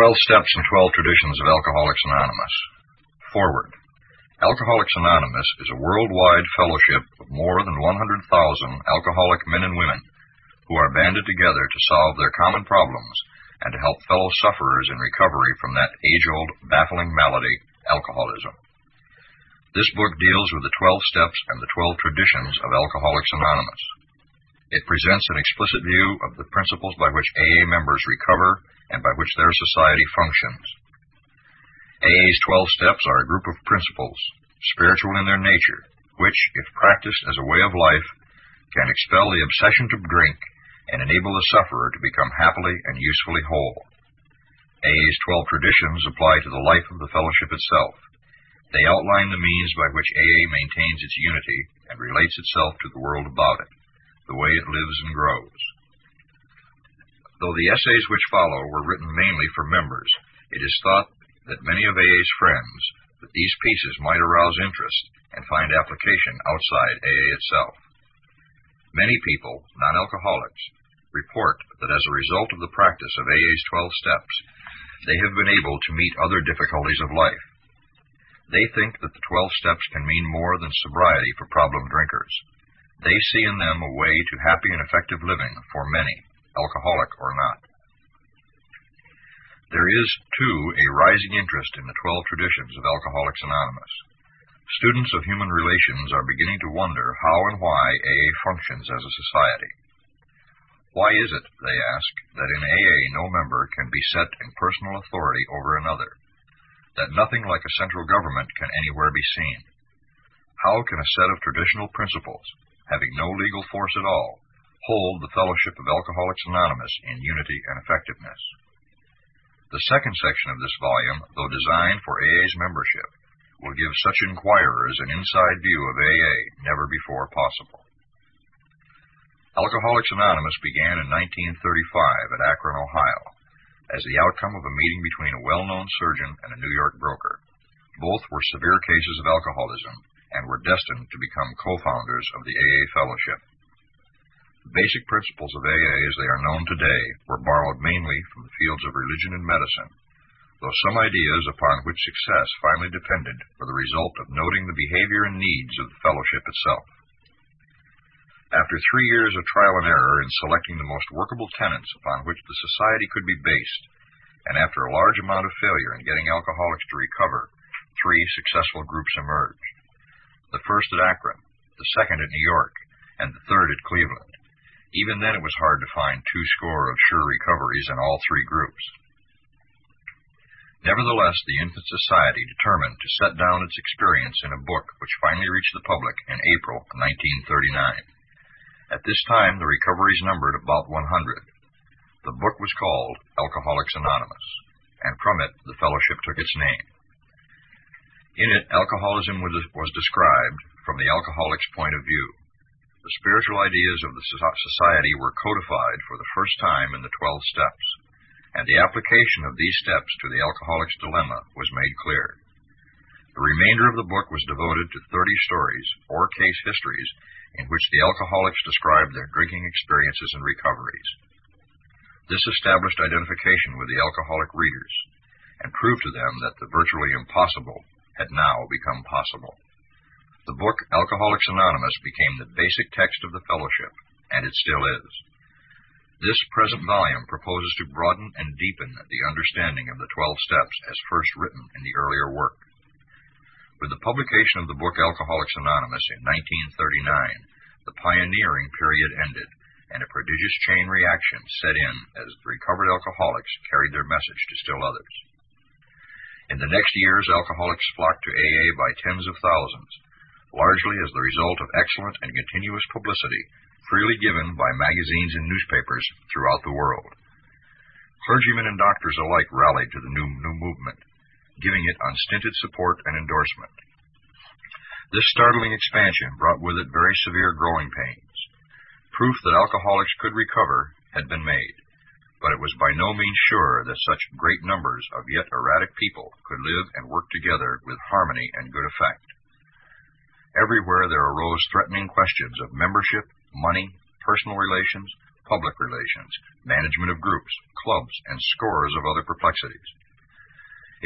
12 Steps and 12 Traditions of Alcoholics Anonymous. Foreword. Alcoholics Anonymous is a worldwide fellowship of more than 100,000 alcoholic men and women who are banded together to solve their common problems and to help fellow sufferers in recovery from that age old, baffling malady, alcoholism. This book deals with the 12 steps and the 12 traditions of Alcoholics Anonymous. It presents an explicit view of the principles by which AA members recover and by which their society functions. AA's 12 steps are a group of principles, spiritual in their nature, which, if practiced as a way of life, can expel the obsession to drink and enable the sufferer to become happily and usefully whole. AA's 12 traditions apply to the life of the fellowship itself. They outline the means by which AA maintains its unity and relates itself to the world about it, the way it lives and grows. Though the essays which follow were written mainly for members, it is thought that many of AA's friends that these pieces might arouse interest and find application outside AA itself. Many people, non-alcoholics, report that as a result of the practice of AA's 12 steps, they have been able to meet other difficulties of life. They think that the 12 steps can mean more than sobriety for problem drinkers. They see in them a way to happy and effective living for many, alcoholic or not. There is, too, a rising interest in the 12 traditions of Alcoholics Anonymous. Students of human relations are beginning to wonder how and why AA functions as a society. Why is it, they ask, that in AA no member can be set in personal authority over another? That nothing like a central government can anywhere be seen? How can a set of traditional principles, having no legal force at all, hold the fellowship of Alcoholics Anonymous in unity and effectiveness? The second section of this volume, though designed for AA's membership, will give such inquirers an inside view of AA never before possible. Alcoholics Anonymous began in 1935 at Akron, Ohio, as the outcome of a meeting between a well-known surgeon and a New York broker. Both were severe cases of alcoholism and were destined to become co-founders of the AA Fellowship. The basic principles of AA as they are known today were borrowed mainly from the fields of religion and medicine, though some ideas upon which success finally depended were the result of noting the behavior and needs of the fellowship itself. After three years of trial and error in selecting the most workable tenets upon which the society could be based, and after a large amount of failure in getting alcoholics to recover, three successful groups emerged. The first at Akron, the second at New York, and the third at Cleveland. Even then it was hard to find two score of sure recoveries in all three groups. Nevertheless, the Infant Society determined to set down its experience in a book which finally reached the public in April 1939. At this time, the recoveries numbered about 100. The book was called Alcoholics Anonymous, and from it the fellowship took its name. In it, alcoholism was, was described from the alcoholic's point of view. The spiritual ideas of the society were codified for the first time in the 12 steps, and the application of these steps to the alcoholic's dilemma was made clear. The remainder of the book was devoted to 30 stories or case histories in which the alcoholics described their drinking experiences and recoveries. This established identification with the alcoholic readers and proved to them that the virtually impossible had now become possible. The book Alcoholics Anonymous became the basic text of the fellowship, and it still is. This present volume proposes to broaden and deepen the understanding of the 12 steps as first written in the earlier work. With the publication of the book Alcoholics Anonymous in 1939, the pioneering period ended, and a prodigious chain reaction set in as the recovered alcoholics carried their message to still others. In the next years, alcoholics flocked to AA by tens of thousands, largely as the result of excellent and continuous publicity freely given by magazines and newspapers throughout the world. Clergymen and doctors alike rallied to the new, new movement, giving it unstinted support and endorsement. This startling expansion brought with it very severe growing pains. Proof that alcoholics could recover had been made, but it was by no means sure that such great numbers of yet erratic people could live and work together with harmony and good effect. Everywhere there arose threatening questions of membership, money, personal relations, public relations, management of groups, clubs, and scores of other perplexities.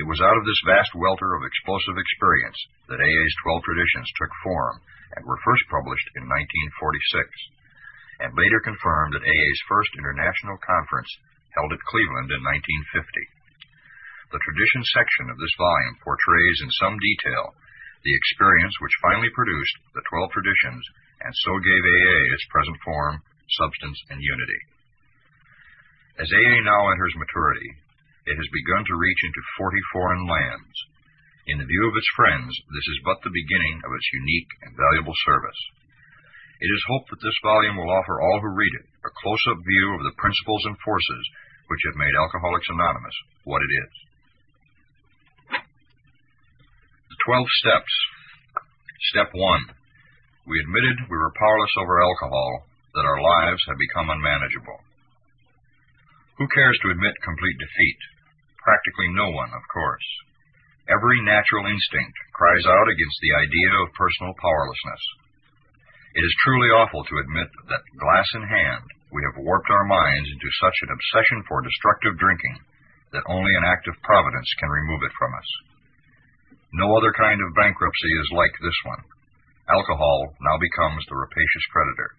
It was out of this vast welter of explosive experience that AA's 12 traditions took form and were first published in 1946, and later confirmed at AA's first international conference held at Cleveland in 1950. The tradition section of this volume portrays in some detail the experience which finally produced the 12 traditions and so gave AA its present form, substance, and unity. As AA now enters maturity, it has begun to reach into 40 foreign lands. In the view of its friends, this is but the beginning of its unique and valuable service. It is hoped that this volume will offer all who read it a close up view of the principles and forces which have made Alcoholics Anonymous what it is. The 12 Steps. Step 1. We admitted we were powerless over alcohol, that our lives had become unmanageable. Who cares to admit complete defeat? Practically no one, of course. Every natural instinct cries out against the idea of personal powerlessness. It is truly awful to admit that, glass in hand, we have warped our minds into such an obsession for destructive drinking that only an act of providence can remove it from us. No other kind of bankruptcy is like this one. Alcohol now becomes the rapacious creditor,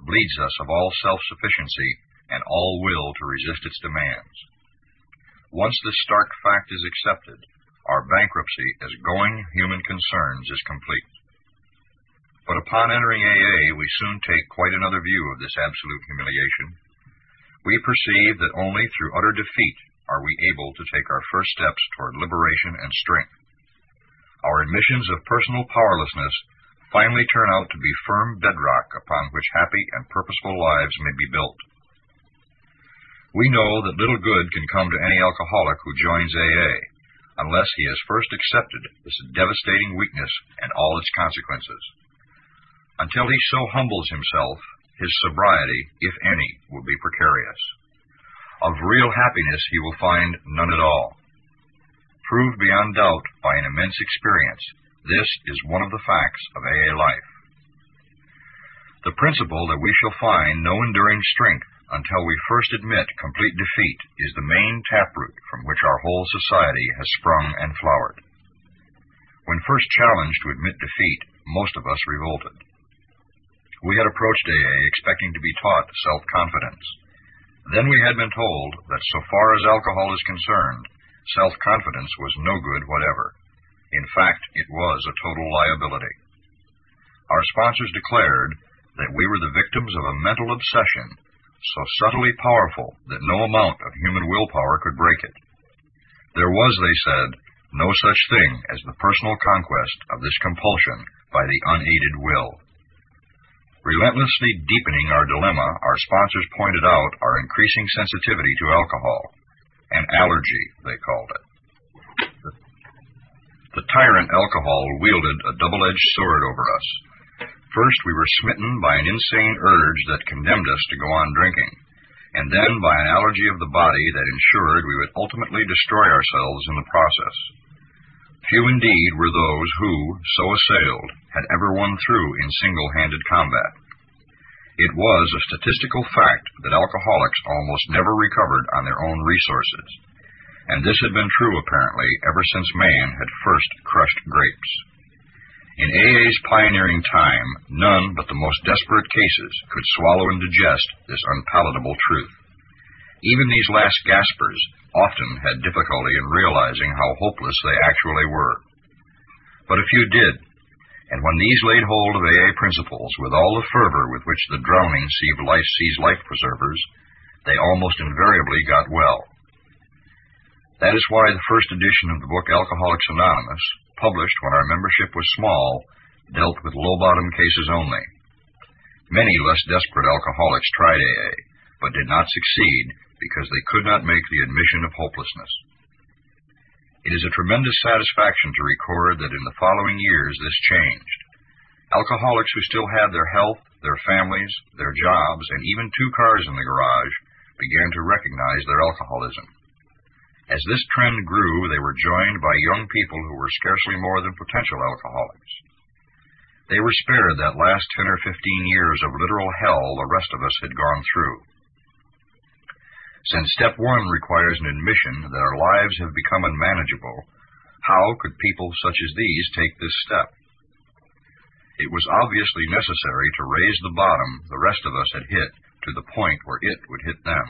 bleeds us of all self sufficiency and all will to resist its demands. Once this stark fact is accepted, our bankruptcy as going human concerns is complete. But upon entering AA, we soon take quite another view of this absolute humiliation. We perceive that only through utter defeat are we able to take our first steps toward liberation and strength. Our admissions of personal powerlessness finally turn out to be firm bedrock upon which happy and purposeful lives may be built. We know that little good can come to any alcoholic who joins AA unless he has first accepted this devastating weakness and all its consequences. Until he so humbles himself, his sobriety, if any, will be precarious. Of real happiness he will find none at all. Proved beyond doubt by an immense experience, this is one of the facts of AA life. The principle that we shall find no enduring strength until we first admit complete defeat is the main taproot from which our whole society has sprung and flowered. When first challenged to admit defeat, most of us revolted. We had approached AA expecting to be taught self confidence. Then we had been told that so far as alcohol is concerned, self confidence was no good whatever. In fact, it was a total liability. Our sponsors declared that we were the victims of a mental obsession so subtly powerful that no amount of human willpower could break it. There was, they said, no such thing as the personal conquest of this compulsion by the unaided will. Relentlessly deepening our dilemma, our sponsors pointed out our increasing sensitivity to alcohol. An allergy, they called it. The tyrant alcohol wielded a double edged sword over us. First, we were smitten by an insane urge that condemned us to go on drinking, and then by an allergy of the body that ensured we would ultimately destroy ourselves in the process. Few indeed were those who, so assailed, had ever won through in single handed combat. It was a statistical fact that alcoholics almost never recovered on their own resources, and this had been true apparently ever since man had first crushed grapes. In AA's pioneering time, none but the most desperate cases could swallow and digest this unpalatable truth. Even these last gaspers often had difficulty in realizing how hopeless they actually were. But a few did, and when these laid hold of AA principles with all the fervor with which the drowning sees life preservers, they almost invariably got well. That is why the first edition of the book Alcoholics Anonymous, published when our membership was small, dealt with low bottom cases only. Many less desperate alcoholics tried AA, but did not succeed because they could not make the admission of hopelessness. It is a tremendous satisfaction to record that in the following years this changed. Alcoholics who still had their health, their families, their jobs, and even two cars in the garage began to recognize their alcoholism. As this trend grew, they were joined by young people who were scarcely more than potential alcoholics. They were spared that last 10 or 15 years of literal hell the rest of us had gone through. Since step one requires an admission that our lives have become unmanageable, how could people such as these take this step? It was obviously necessary to raise the bottom the rest of us had hit to the point where it would hit them.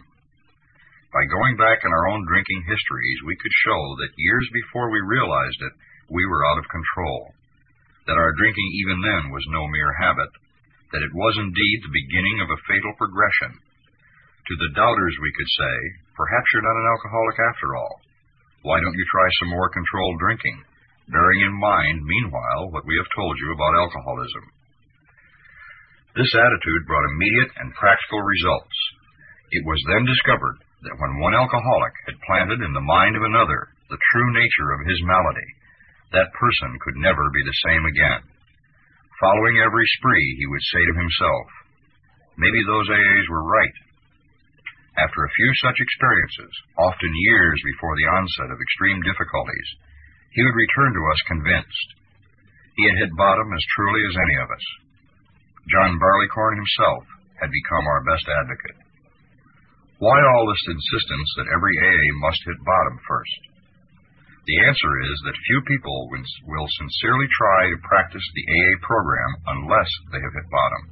By going back in our own drinking histories, we could show that years before we realized it, we were out of control, that our drinking even then was no mere habit, that it was indeed the beginning of a fatal progression. To the doubters, we could say, perhaps you're not an alcoholic after all. Why don't you try some more controlled drinking? bearing in mind, meanwhile, what we have told you about alcoholism. This attitude brought immediate and practical results. It was then discovered that when one alcoholic had planted in the mind of another the true nature of his malady, that person could never be the same again. Following every spree, he would say to himself, Maybe those AAs were right. After a few such experiences, often years before the onset of extreme difficulties, he would return to us convinced. He had hit bottom as truly as any of us. John Barleycorn himself had become our best advocate. Why all this insistence that every AA must hit bottom first? The answer is that few people will sincerely try to practice the AA program unless they have hit bottom.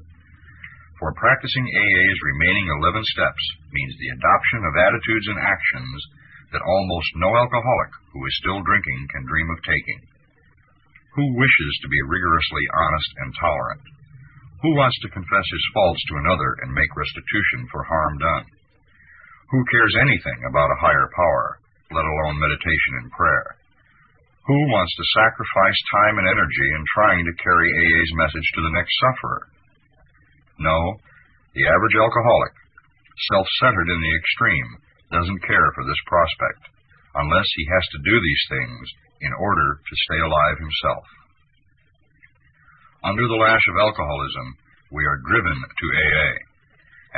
For practicing AA's remaining 11 steps means the adoption of attitudes and actions that almost no alcoholic who is still drinking can dream of taking. Who wishes to be rigorously honest and tolerant? Who wants to confess his faults to another and make restitution for harm done? Who cares anything about a higher power, let alone meditation and prayer? Who wants to sacrifice time and energy in trying to carry AA's message to the next sufferer? No, the average alcoholic, self centered in the extreme, doesn't care for this prospect unless he has to do these things in order to stay alive himself. Under the lash of alcoholism, we are driven to AA,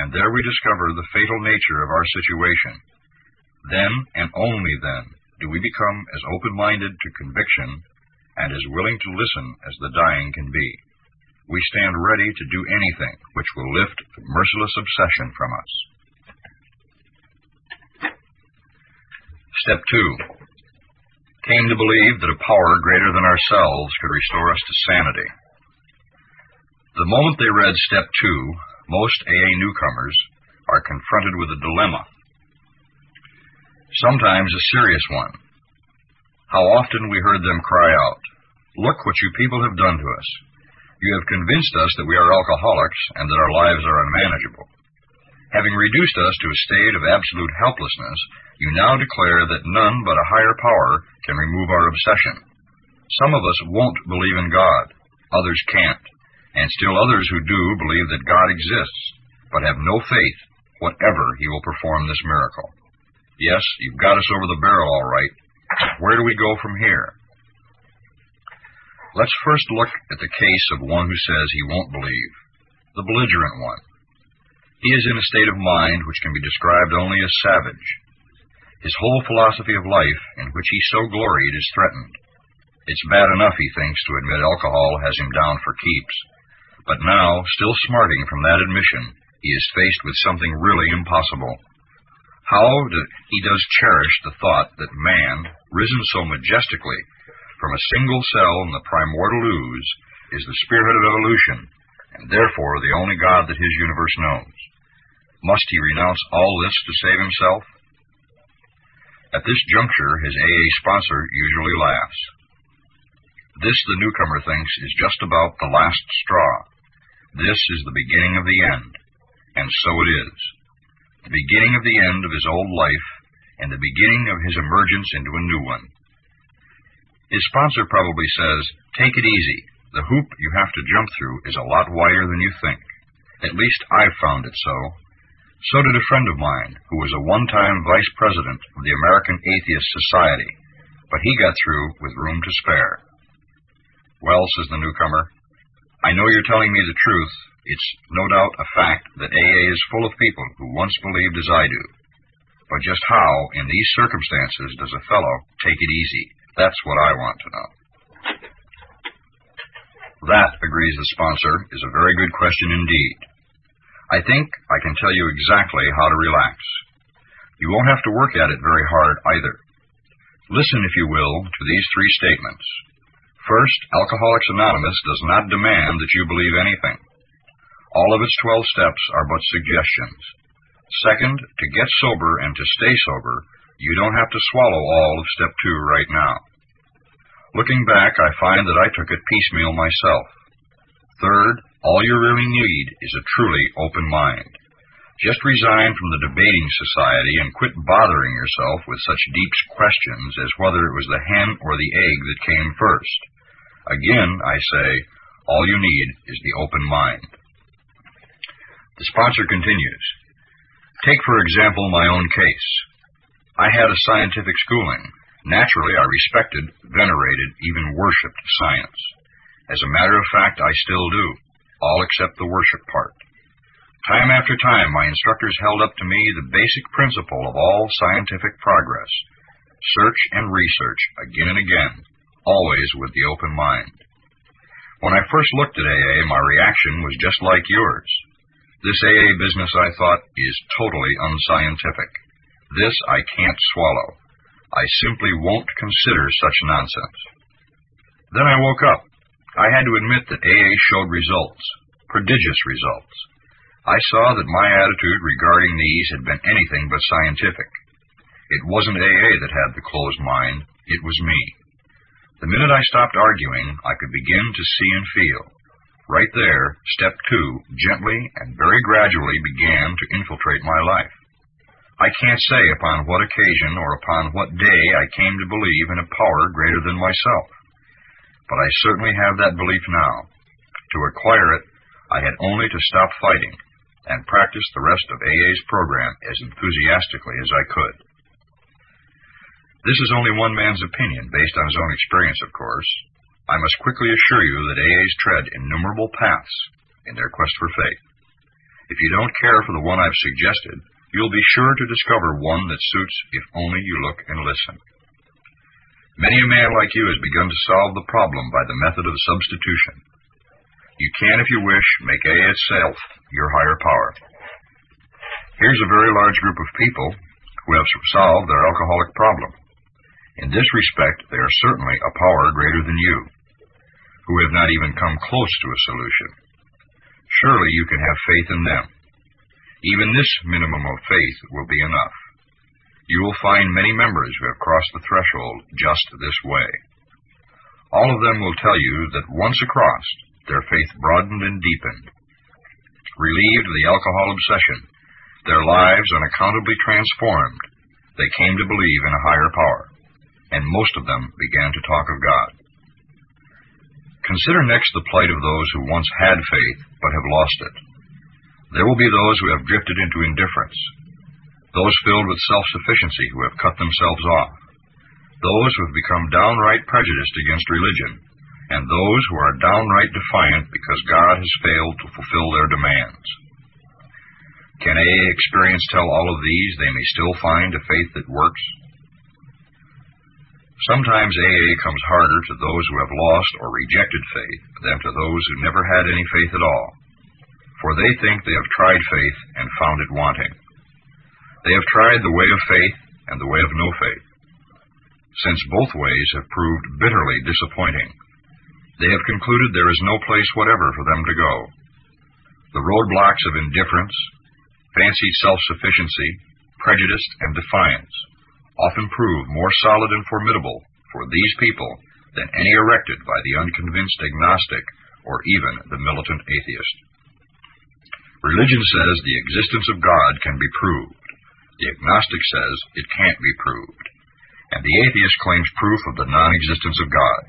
and there we discover the fatal nature of our situation. Then, and only then, do we become as open minded to conviction and as willing to listen as the dying can be. We stand ready to do anything which will lift the merciless obsession from us. Step two. Came to believe that a power greater than ourselves could restore us to sanity. The moment they read step two, most AA newcomers are confronted with a dilemma. Sometimes a serious one. How often we heard them cry out, Look what you people have done to us. You have convinced us that we are alcoholics and that our lives are unmanageable. Having reduced us to a state of absolute helplessness, you now declare that none but a higher power can remove our obsession. Some of us won't believe in God, others can't, and still others who do believe that God exists, but have no faith whatever He will perform this miracle. Yes, you've got us over the barrel all right. Where do we go from here? Let's first look at the case of one who says he won't believe, the belligerent one. He is in a state of mind which can be described only as savage, his whole philosophy of life, in which he so gloried, is threatened. It's bad enough, he thinks, to admit alcohol has him down for keeps. But now, still smarting from that admission, he is faced with something really impossible. How do, he does cherish the thought that man, risen so majestically from a single cell in the primordial ooze, is the spirit of evolution, and therefore the only God that his universe knows. Must he renounce all this to save himself? At this juncture, his AA sponsor usually laughs. This, the newcomer thinks, is just about the last straw. This is the beginning of the end. And so it is. The beginning of the end of his old life, and the beginning of his emergence into a new one. His sponsor probably says, Take it easy. The hoop you have to jump through is a lot wider than you think. At least I've found it so, so did a friend of mine who was a one time vice president of the American Atheist Society, but he got through with room to spare. Well, says the newcomer, I know you're telling me the truth. It's no doubt a fact that AA is full of people who once believed as I do. But just how, in these circumstances, does a fellow take it easy? That's what I want to know. That, agrees the sponsor, is a very good question indeed. I think I can tell you exactly how to relax. You won't have to work at it very hard either. Listen, if you will, to these three statements. First, Alcoholics Anonymous does not demand that you believe anything. All of its 12 steps are but suggestions. Second, to get sober and to stay sober, you don't have to swallow all of step two right now. Looking back, I find that I took it piecemeal myself. Third, all you really need is a truly open mind. Just resign from the debating society and quit bothering yourself with such deep questions as whether it was the hen or the egg that came first. Again, I say, all you need is the open mind. The sponsor continues. Take, for example, my own case. I had a scientific schooling. Naturally, I respected, venerated, even worshipped science. As a matter of fact, I still do, all except the worship part. Time after time, my instructors held up to me the basic principle of all scientific progress search and research again and again, always with the open mind. When I first looked at AA, my reaction was just like yours. This AA business, I thought, is totally unscientific. This I can't swallow. I simply won't consider such nonsense. Then I woke up. I had to admit that AA showed results, prodigious results. I saw that my attitude regarding these had been anything but scientific. It wasn't AA that had the closed mind, it was me. The minute I stopped arguing, I could begin to see and feel. Right there, step two gently and very gradually began to infiltrate my life. I can't say upon what occasion or upon what day I came to believe in a power greater than myself, but I certainly have that belief now. To acquire it, I had only to stop fighting and practice the rest of AA's program as enthusiastically as I could. This is only one man's opinion, based on his own experience, of course, I must quickly assure you that AAs tread innumerable paths in their quest for faith. If you don't care for the one I've suggested, you'll be sure to discover one that suits if only you look and listen. Many a man like you has begun to solve the problem by the method of substitution. You can, if you wish, make A itself your higher power. Here's a very large group of people who have solved their alcoholic problem. In this respect, they are certainly a power greater than you, who have not even come close to a solution. Surely you can have faith in them. Even this minimum of faith will be enough. You will find many members who have crossed the threshold just this way. All of them will tell you that once across, their faith broadened and deepened. Relieved of the alcohol obsession, their lives unaccountably transformed, they came to believe in a higher power and most of them began to talk of God. Consider next the plight of those who once had faith but have lost it. There will be those who have drifted into indifference, those filled with self sufficiency who have cut themselves off, those who have become downright prejudiced against religion, and those who are downright defiant because God has failed to fulfill their demands. Can AA experience tell all of these they may still find a faith that works? Sometimes AA comes harder to those who have lost or rejected faith than to those who never had any faith at all, for they think they have tried faith and found it wanting. They have tried the way of faith and the way of no faith. Since both ways have proved bitterly disappointing, they have concluded there is no place whatever for them to go. The roadblocks of indifference, fancied self sufficiency, prejudice, and defiance often prove more solid and formidable for these people than any erected by the unconvinced agnostic or even the militant atheist. Religion says the existence of God can be proved. The agnostic says it can't be proved. And the atheist claims proof of the non existence of God.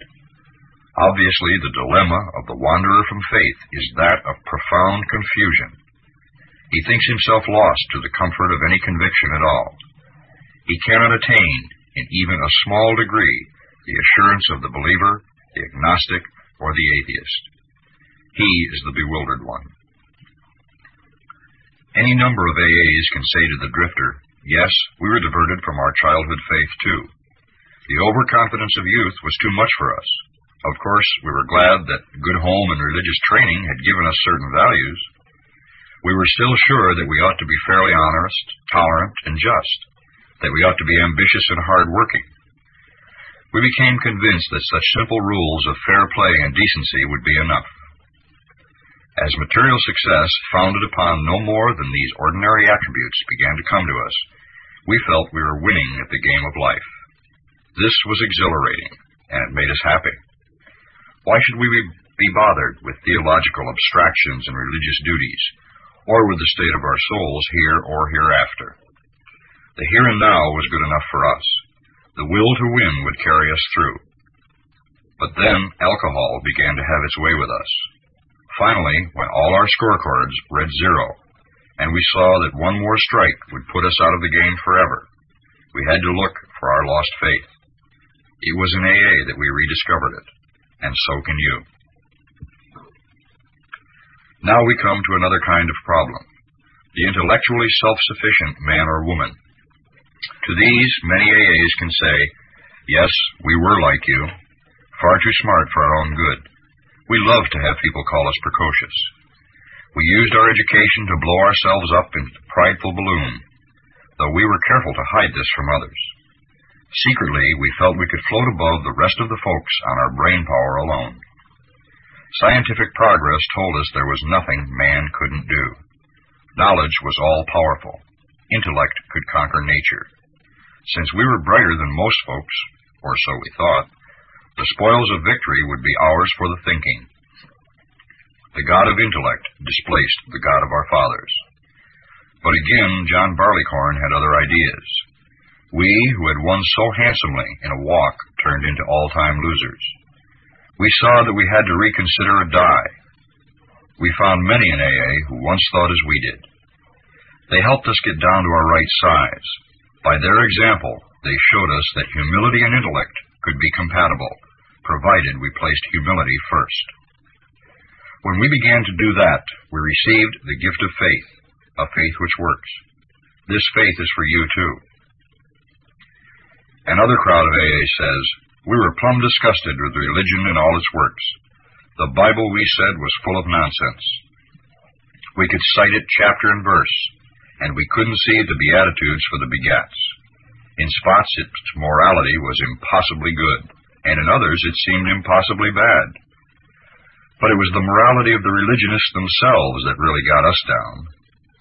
Obviously, the dilemma of the wanderer from faith is that of profound confusion. He thinks himself lost to the comfort of any conviction at all he cannot attain, in even a small degree, the assurance of the believer, the agnostic, or the atheist. He is the bewildered one. Any number of AAs can say to the drifter, Yes, we were diverted from our childhood faith too. The overconfidence of youth was too much for us. Of course, we were glad that good home and religious training had given us certain values. We were still sure that we ought to be fairly honest, tolerant, and just that we ought to be ambitious and hard-working. We became convinced that such simple rules of fair play and decency would be enough. As material success, founded upon no more than these ordinary attributes, began to come to us, we felt we were winning at the game of life. This was exhilarating, and it made us happy. Why should we be bothered with theological abstractions and religious duties, or with the state of our souls here or hereafter? The here and now was good enough for us. The will to win would carry us through. But then alcohol began to have its way with us. Finally, when all our scorecards read zero, and we saw that one more strike would put us out of the game forever, we had to look for our lost faith. It was in AA that we rediscovered it, and so can you. Now we come to another kind of problem the intellectually self sufficient man or woman. To these, many AAs can say, Yes, we were like you, far too smart for our own good. We love to have people call us precocious. We used our education to blow ourselves up in prideful balloon, though we were careful to hide this from others. Secretly, we felt we could float above the rest of the folks on our brain power alone. Scientific progress told us there was nothing man couldn't do. Knowledge was all powerful. Intellect could conquer nature. Since we were brighter than most folks, or so we thought, the spoils of victory would be ours for the thinking. The God of intellect displaced the God of our fathers. But again, John Barleycorn had other ideas. We, who had won so handsomely in a walk, turned into all-time losers. We saw that we had to reconsider a die. We found many in AA who once thought as we did. They helped us get down to our right size. By their example, they showed us that humility and intellect could be compatible, provided we placed humility first. When we began to do that, we received the gift of faith, a faith which works. This faith is for you, too. Another crowd of AA says, We were plumb disgusted with religion and all its works. The Bible, we said, was full of nonsense. We could cite it chapter and verse, and we couldn't see the Beatitudes for the begats. In spots, its morality was impossibly good, and in others, it seemed impossibly bad. But it was the morality of the religionists themselves that really got us down.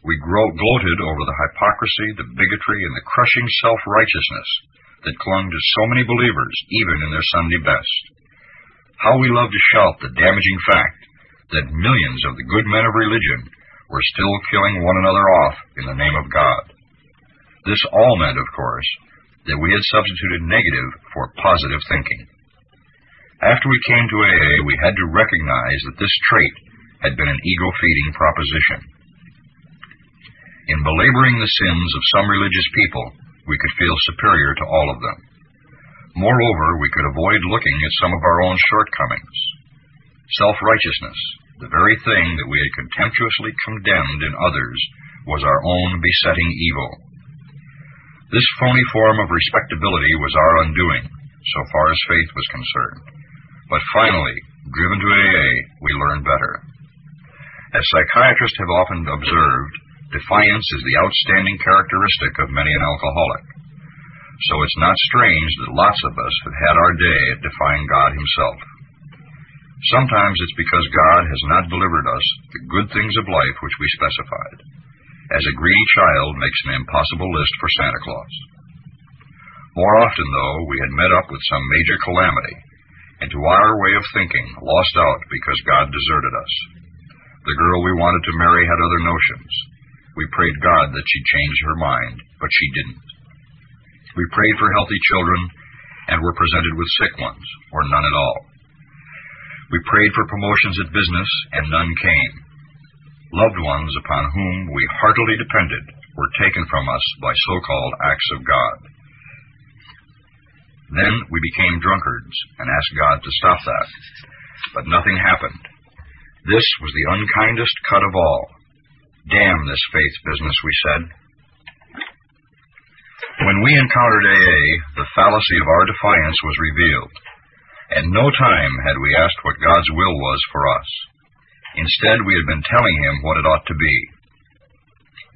We gloated over the hypocrisy, the bigotry, and the crushing self righteousness that clung to so many believers, even in their Sunday best. How we loved to shout the damaging fact that millions of the good men of religion were still killing one another off in the name of God. This all meant, of course, that we had substituted negative for positive thinking. After we came to AA, we had to recognize that this trait had been an ego feeding proposition. In belaboring the sins of some religious people, we could feel superior to all of them. Moreover, we could avoid looking at some of our own shortcomings. Self righteousness, the very thing that we had contemptuously condemned in others, was our own besetting evil. This phony form of respectability was our undoing, so far as faith was concerned. But finally, driven to AA, we learned better. As psychiatrists have often observed, defiance is the outstanding characteristic of many an alcoholic. So it's not strange that lots of us have had our day at defying God Himself. Sometimes it's because God has not delivered us the good things of life which we specified as a greedy child makes an impossible list for Santa Claus. More often, though, we had met up with some major calamity, and to our way of thinking, lost out because God deserted us. The girl we wanted to marry had other notions. We prayed God that she'd change her mind, but she didn't. We prayed for healthy children and were presented with sick ones, or none at all. We prayed for promotions at business, and none came. Loved ones upon whom we heartily depended were taken from us by so called acts of God. Then we became drunkards and asked God to stop that. But nothing happened. This was the unkindest cut of all. Damn this faith business, we said. When we encountered AA, the fallacy of our defiance was revealed. At no time had we asked what God's will was for us. Instead, we had been telling him what it ought to be.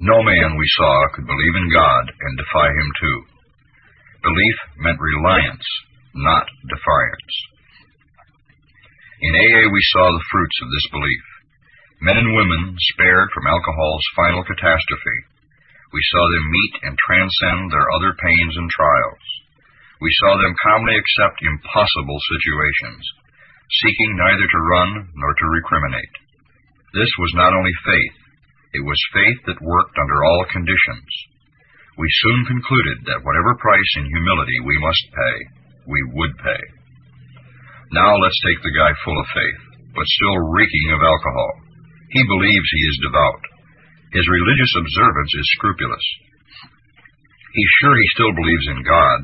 No man we saw could believe in God and defy him too. Belief meant reliance, not defiance. In AA, we saw the fruits of this belief. Men and women spared from alcohol's final catastrophe. We saw them meet and transcend their other pains and trials. We saw them calmly accept impossible situations, seeking neither to run nor to recriminate. This was not only faith, it was faith that worked under all conditions. We soon concluded that whatever price in humility we must pay, we would pay. Now let's take the guy full of faith, but still reeking of alcohol. He believes he is devout. His religious observance is scrupulous. He's sure he still believes in God,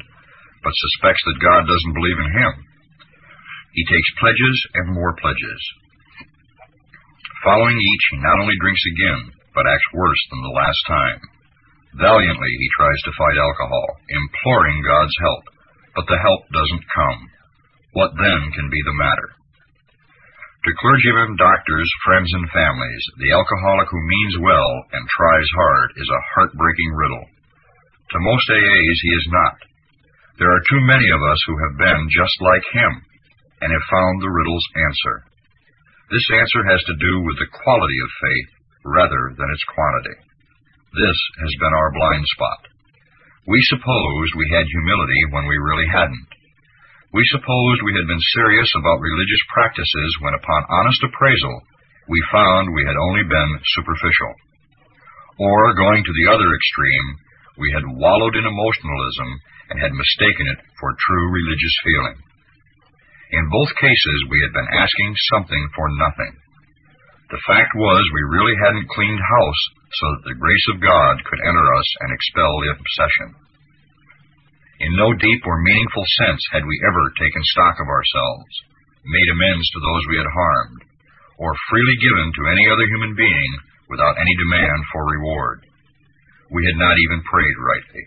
but suspects that God doesn't believe in him. He takes pledges and more pledges. Following each, he not only drinks again, but acts worse than the last time. Valiantly, he tries to fight alcohol, imploring God's help, but the help doesn't come. What then can be the matter? To clergymen, doctors, friends, and families, the alcoholic who means well and tries hard is a heartbreaking riddle. To most AAs, he is not. There are too many of us who have been just like him and have found the riddle's answer. This answer has to do with the quality of faith rather than its quantity. This has been our blind spot. We supposed we had humility when we really hadn't. We supposed we had been serious about religious practices when, upon honest appraisal, we found we had only been superficial. Or, going to the other extreme, we had wallowed in emotionalism and had mistaken it for true religious feeling. In both cases, we had been asking something for nothing. The fact was, we really hadn't cleaned house so that the grace of God could enter us and expel the obsession. In no deep or meaningful sense had we ever taken stock of ourselves, made amends to those we had harmed, or freely given to any other human being without any demand for reward. We had not even prayed rightly.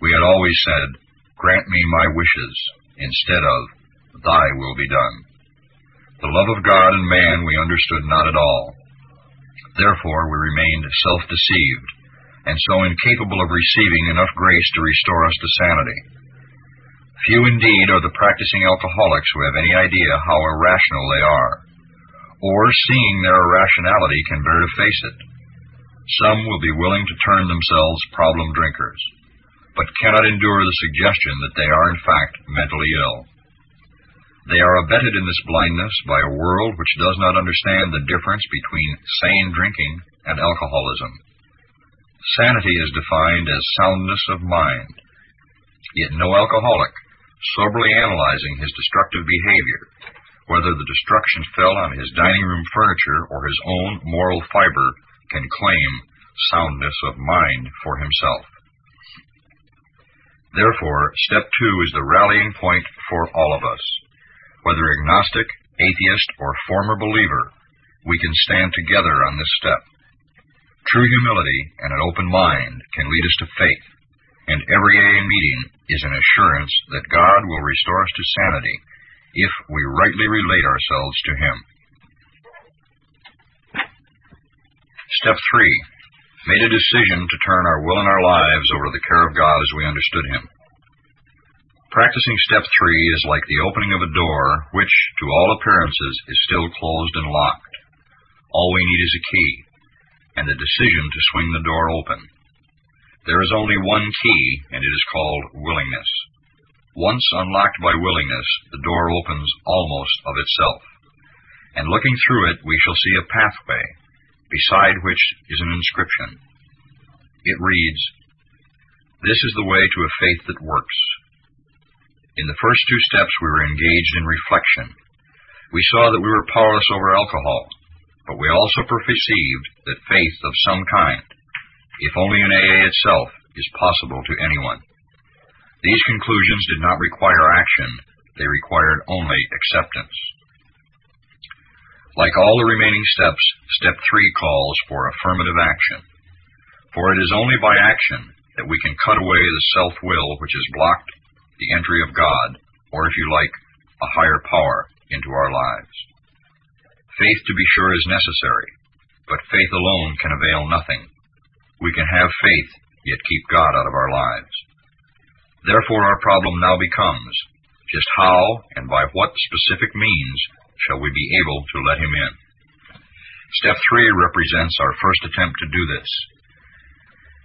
We had always said, Grant me my wishes, instead of, Thy will be done. The love of God and man we understood not at all. Therefore we remained self-deceived, and so incapable of receiving enough grace to restore us to sanity. Few indeed are the practicing alcoholics who have any idea how irrational they are, or seeing their irrationality can bear to face it. Some will be willing to term themselves problem drinkers, but cannot endure the suggestion that they are in fact mentally ill. They are abetted in this blindness by a world which does not understand the difference between sane drinking and alcoholism. Sanity is defined as soundness of mind. Yet no alcoholic, soberly analyzing his destructive behavior, whether the destruction fell on his dining room furniture or his own moral fiber, can claim soundness of mind for himself. Therefore, step two is the rallying point for all of us. Whether agnostic, atheist, or former believer, we can stand together on this step. True humility and an open mind can lead us to faith, and every AA meeting is an assurance that God will restore us to sanity if we rightly relate ourselves to Him. Step 3. Made a decision to turn our will and our lives over to the care of God as we understood Him. Practicing step three is like the opening of a door, which, to all appearances, is still closed and locked. All we need is a key, and the decision to swing the door open. There is only one key, and it is called willingness. Once unlocked by willingness, the door opens almost of itself. And looking through it, we shall see a pathway, beside which is an inscription. It reads, This is the way to a faith that works. In the first two steps, we were engaged in reflection. We saw that we were powerless over alcohol, but we also perceived that faith of some kind, if only in AA itself, is possible to anyone. These conclusions did not require action, they required only acceptance. Like all the remaining steps, step three calls for affirmative action. For it is only by action that we can cut away the self will which has blocked the entry of God, or if you like, a higher power into our lives. Faith, to be sure, is necessary, but faith alone can avail nothing. We can have faith, yet keep God out of our lives. Therefore, our problem now becomes just how and by what specific means shall we be able to let him in? Step three represents our first attempt to do this.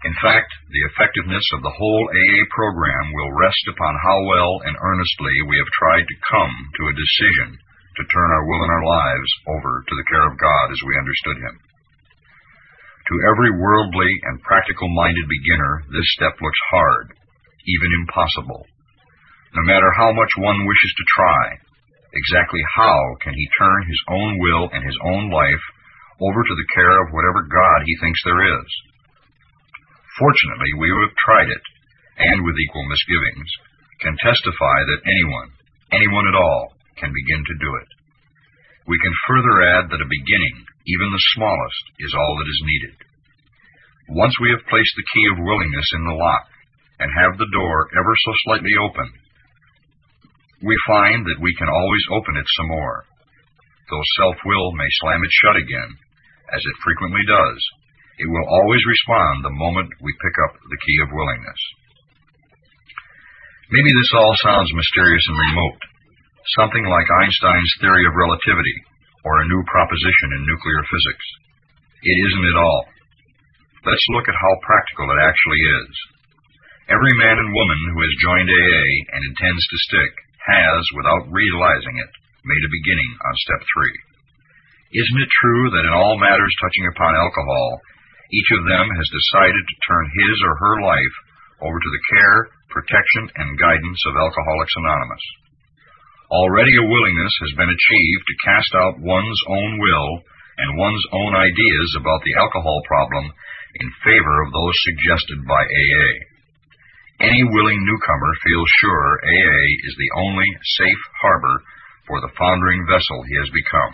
In fact, the effectiveness of the whole AA program will rest upon how well and earnestly we have tried to come to a decision to turn our will and our lives over to the care of God as we understood Him. To every worldly and practical minded beginner, this step looks hard, even impossible. No matter how much one wishes to try, exactly how can he turn his own will and his own life over to the care of whatever God he thinks there is? Fortunately, we who have tried it, and with equal misgivings, can testify that anyone, anyone at all, can begin to do it. We can further add that a beginning, even the smallest, is all that is needed. Once we have placed the key of willingness in the lock, and have the door ever so slightly open, we find that we can always open it some more. Though self will may slam it shut again, as it frequently does, it will always respond the moment we pick up the key of willingness. Maybe this all sounds mysterious and remote, something like Einstein's theory of relativity or a new proposition in nuclear physics. It isn't at all. Let's look at how practical it actually is. Every man and woman who has joined AA and intends to stick has, without realizing it, made a beginning on step three. Isn't it true that in all matters touching upon alcohol, each of them has decided to turn his or her life over to the care, protection, and guidance of Alcoholics Anonymous? Already a willingness has been achieved to cast out one's own will and one's own ideas about the alcohol problem in favor of those suggested by AA. Any willing newcomer feels sure AA is the only safe harbor for the foundering vessel he has become.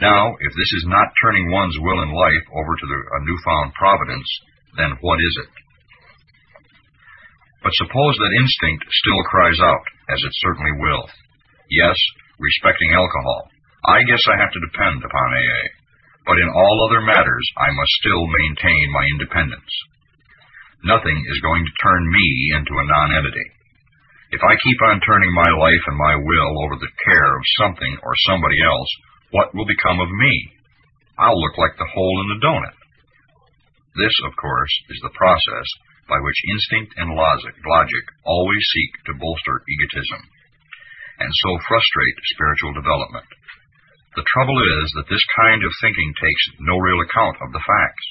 Now, if this is not turning one's will and life over to the, a newfound providence, then what is it? But suppose that instinct still cries out, as it certainly will. Yes, respecting alcohol. I guess I have to depend upon AA. But in all other matters, I must still maintain my independence. Nothing is going to turn me into a nonentity. If I keep on turning my life and my will over the care of something or somebody else, what will become of me? I'll look like the hole in the donut. This, of course, is the process by which instinct and logic, logic always seek to bolster egotism and so frustrate spiritual development. The trouble is that this kind of thinking takes no real account of the facts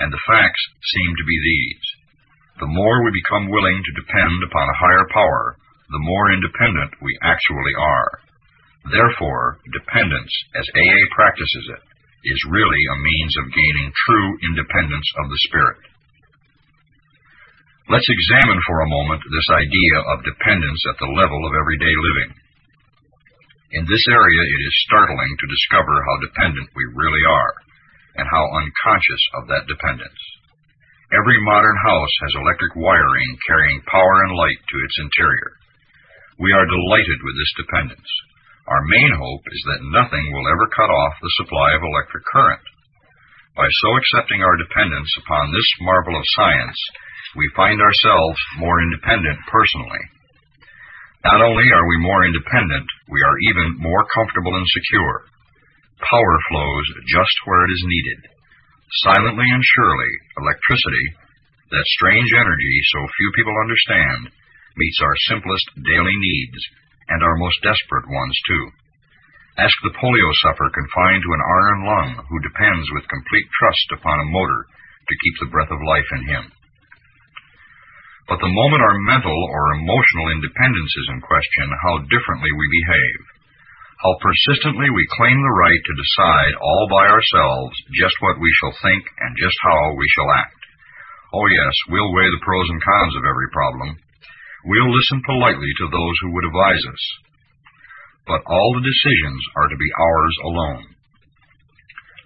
and the facts seem to be these. The more we become willing to depend upon a higher power, the more independent we actually are. Therefore, dependence, as AA practices it, is really a means of gaining true independence of the spirit. Let's examine for a moment this idea of dependence at the level of everyday living. In this area, it is startling to discover how dependent we really are and how unconscious of that dependence. Every modern house has electric wiring carrying power and light to its interior. We are delighted with this dependence. Our main hope is that nothing will ever cut off the supply of electric current. By so accepting our dependence upon this marvel of science, we find ourselves more independent personally. Not only are we more independent, we are even more comfortable and secure. Power flows just where it is needed. Silently and surely, electricity, that strange energy so few people understand, meets our simplest daily needs, and our most desperate ones, too. Ask the polio sufferer confined to an iron lung who depends with complete trust upon a motor to keep the breath of life in him. But the moment our mental or emotional independence is in question, how differently we behave how persistently we claim the right to decide all by ourselves just what we shall think and just how we shall act. Oh, yes, we'll weigh the pros and cons of every problem. We'll listen politely to those who would advise us. But all the decisions are to be ours alone.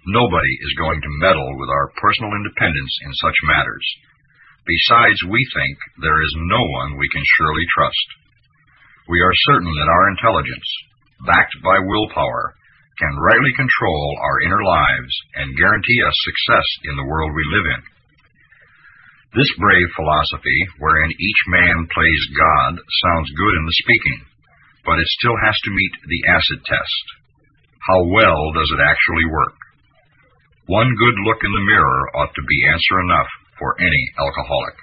Nobody is going to meddle with our personal independence in such matters. Besides, we think there is no one we can surely trust. We are certain that our intelligence, backed by willpower, can rightly control our inner lives and guarantee us success in the world we live in. This brave philosophy, wherein each man plays God, sounds good in the speaking, but it still has to meet the acid test. How well does it actually work? One good look in the mirror ought to be answer enough for any alcoholic.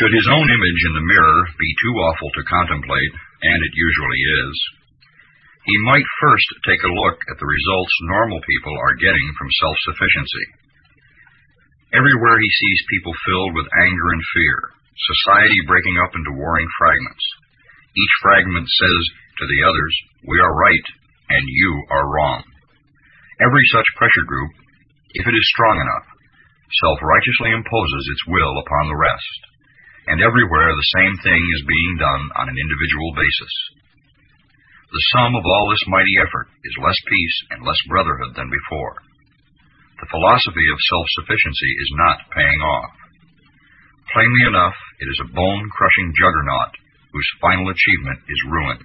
Should his own image in the mirror be too awful to contemplate, and it usually is, he might first take a look at the results normal people are getting from self-sufficiency. Everywhere he sees people filled with anger and fear, society breaking up into warring fragments. Each fragment says to the others, we are right and you are wrong. Every such pressure group, if it is strong enough, self-righteously imposes its will upon the rest and everywhere the same thing is being done on an individual basis. The sum of all this mighty effort is less peace and less brotherhood than before. The philosophy of self-sufficiency is not paying off. Plainly enough, it is a bone-crushing juggernaut whose final achievement is ruin.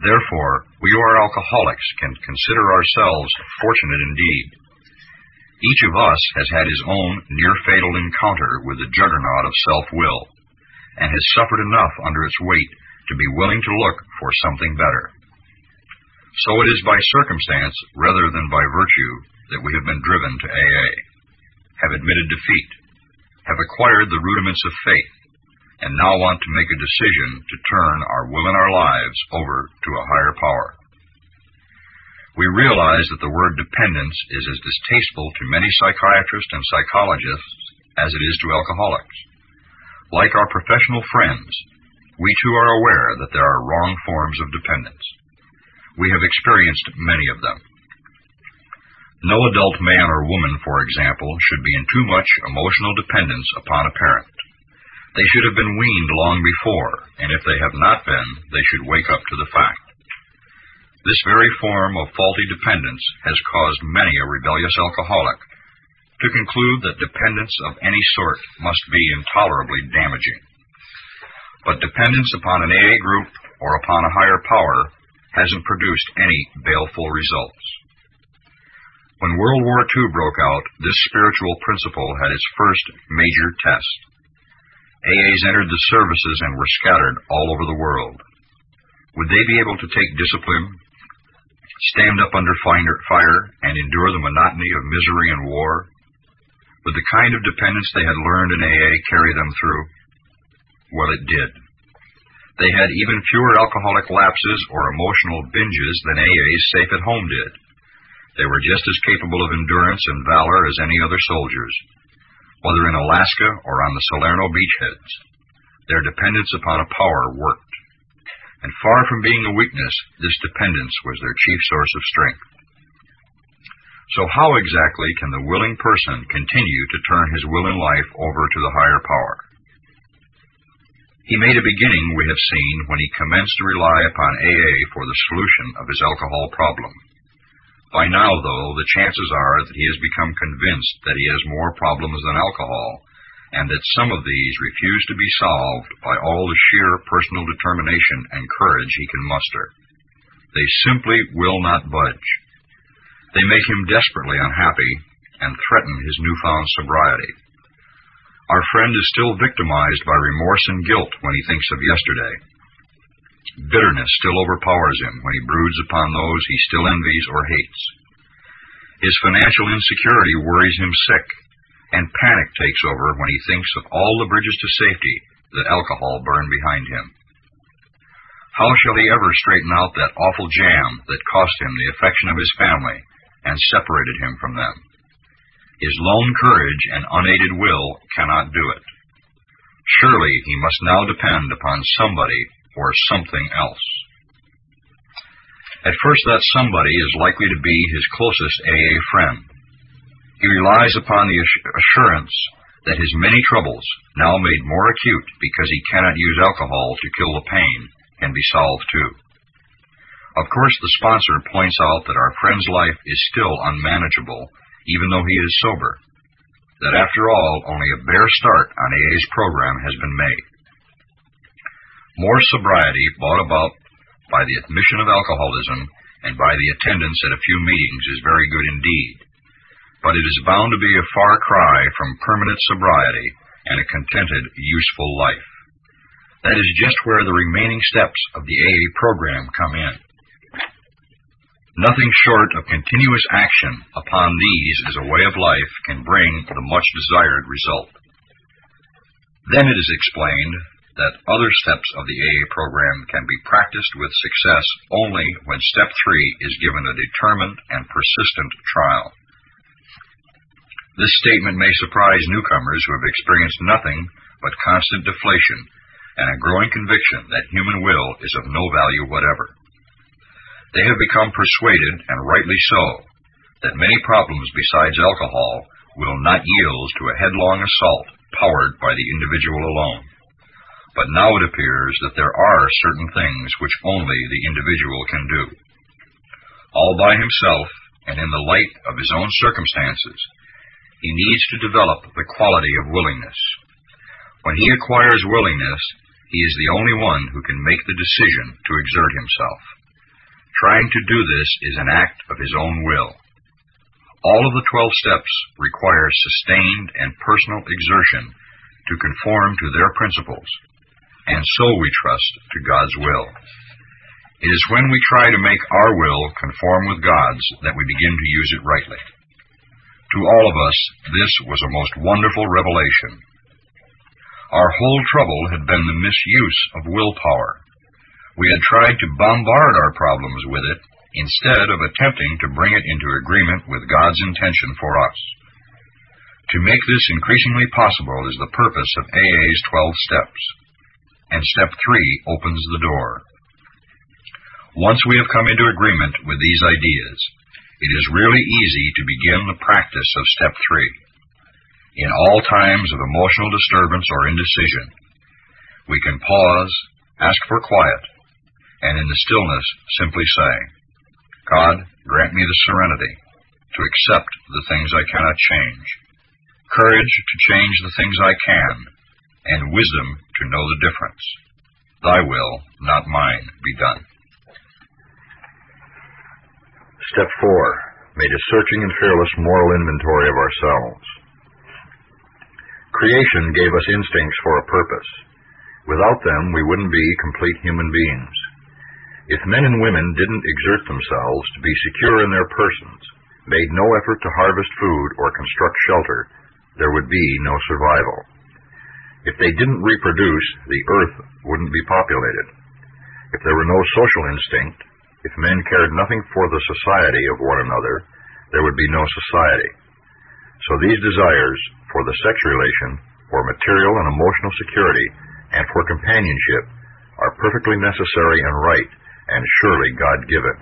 Therefore, we who are alcoholics can consider ourselves fortunate indeed each of us has had his own near fatal encounter with the juggernaut of self will, and has suffered enough under its weight to be willing to look for something better. So it is by circumstance rather than by virtue that we have been driven to AA, have admitted defeat, have acquired the rudiments of faith, and now want to make a decision to turn our will and our lives over to a higher power we realize that the word dependence is as distasteful to many psychiatrists and psychologists as it is to alcoholics. Like our professional friends, we too are aware that there are wrong forms of dependence. We have experienced many of them. No adult man or woman, for example, should be in too much emotional dependence upon a parent. They should have been weaned long before, and if they have not been, they should wake up to the fact. This very form of faulty dependence has caused many a rebellious alcoholic to conclude that dependence of any sort must be intolerably damaging. But dependence upon an AA group or upon a higher power hasn't produced any baleful results. When World War II broke out, this spiritual principle had its first major test. AAs entered the services and were scattered all over the world. Would they be able to take discipline stand up under fire and endure the monotony of misery and war? Would the kind of dependence they had learned in AA carry them through? Well, it did. They had even fewer alcoholic lapses or emotional binges than AA's safe at home did. They were just as capable of endurance and valor as any other soldiers, whether in Alaska or on the Salerno beachheads. Their dependence upon a power worked and far from being a weakness, this dependence was their chief source of strength. So how exactly can the willing person continue to turn his will in life over to the higher power? He made a beginning, we have seen, when he commenced to rely upon AA for the solution of his alcohol problem. By now, though, the chances are that he has become convinced that he has more problems than alcohol and that some of these refuse to be solved by all the sheer personal determination and courage he can muster. They simply will not budge. They make him desperately unhappy and threaten his newfound sobriety. Our friend is still victimized by remorse and guilt when he thinks of yesterday. Bitterness still overpowers him when he broods upon those he still envies or hates. His financial insecurity worries him sick and panic takes over when he thinks of all the bridges to safety that alcohol burned behind him. How shall he ever straighten out that awful jam that cost him the affection of his family and separated him from them? His lone courage and unaided will cannot do it. Surely he must now depend upon somebody or something else. At first, that somebody is likely to be his closest AA friend. He relies upon the assurance that his many troubles, now made more acute because he cannot use alcohol to kill the pain, can be solved too. Of course, the sponsor points out that our friend's life is still unmanageable, even though he is sober. That after all, only a bare start on AA's program has been made. More sobriety brought about by the admission of alcoholism and by the attendance at a few meetings is very good indeed but it is bound to be a far cry from permanent sobriety and a contented, useful life. That is just where the remaining steps of the AA program come in. Nothing short of continuous action upon these as a way of life can bring the much desired result. Then it is explained that other steps of the AA program can be practiced with success only when step three is given a determined and persistent trial. This statement may surprise newcomers who have experienced nothing but constant deflation and a growing conviction that human will is of no value whatever. They have become persuaded, and rightly so, that many problems besides alcohol will not yield to a headlong assault powered by the individual alone. But now it appears that there are certain things which only the individual can do. All by himself, and in the light of his own circumstances, he needs to develop the quality of willingness. When he acquires willingness, he is the only one who can make the decision to exert himself. Trying to do this is an act of his own will. All of the twelve steps require sustained and personal exertion to conform to their principles, and so we trust to God's will. It is when we try to make our will conform with God's that we begin to use it rightly. To all of us, this was a most wonderful revelation. Our whole trouble had been the misuse of willpower. We had tried to bombard our problems with it instead of attempting to bring it into agreement with God's intention for us. To make this increasingly possible is the purpose of AA's 12 steps, and step 3 opens the door. Once we have come into agreement with these ideas, it is really easy to begin the practice of step three. In all times of emotional disturbance or indecision, we can pause, ask for quiet, and in the stillness simply say, God, grant me the serenity to accept the things I cannot change, courage to change the things I can, and wisdom to know the difference. Thy will, not mine, be done. Step 4. Made a searching and fearless moral inventory of ourselves. Creation gave us instincts for a purpose. Without them, we wouldn't be complete human beings. If men and women didn't exert themselves to be secure in their persons, made no effort to harvest food or construct shelter, there would be no survival. If they didn't reproduce, the earth wouldn't be populated. If there were no social instinct, if men cared nothing for the society of one another, there would be no society. So these desires for the sex relation, for material and emotional security, and for companionship are perfectly necessary and right, and surely God given.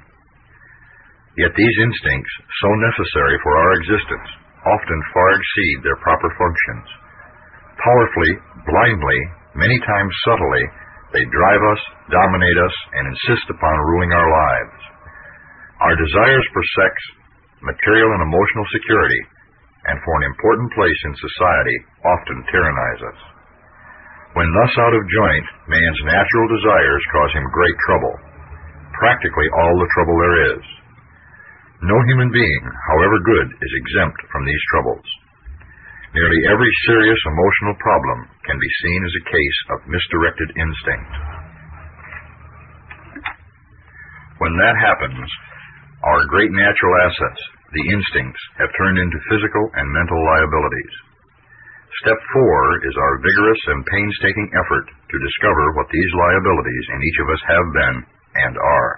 Yet these instincts, so necessary for our existence, often far exceed their proper functions. Powerfully, blindly, many times subtly, they drive us, dominate us, and insist upon ruling our lives. Our desires for sex, material and emotional security, and for an important place in society often tyrannize us. When thus out of joint, man's natural desires cause him great trouble, practically all the trouble there is. No human being, however good, is exempt from these troubles. Nearly every serious emotional problem can be seen as a case of misdirected instinct. When that happens, our great natural assets, the instincts, have turned into physical and mental liabilities. Step four is our vigorous and painstaking effort to discover what these liabilities in each of us have been and are.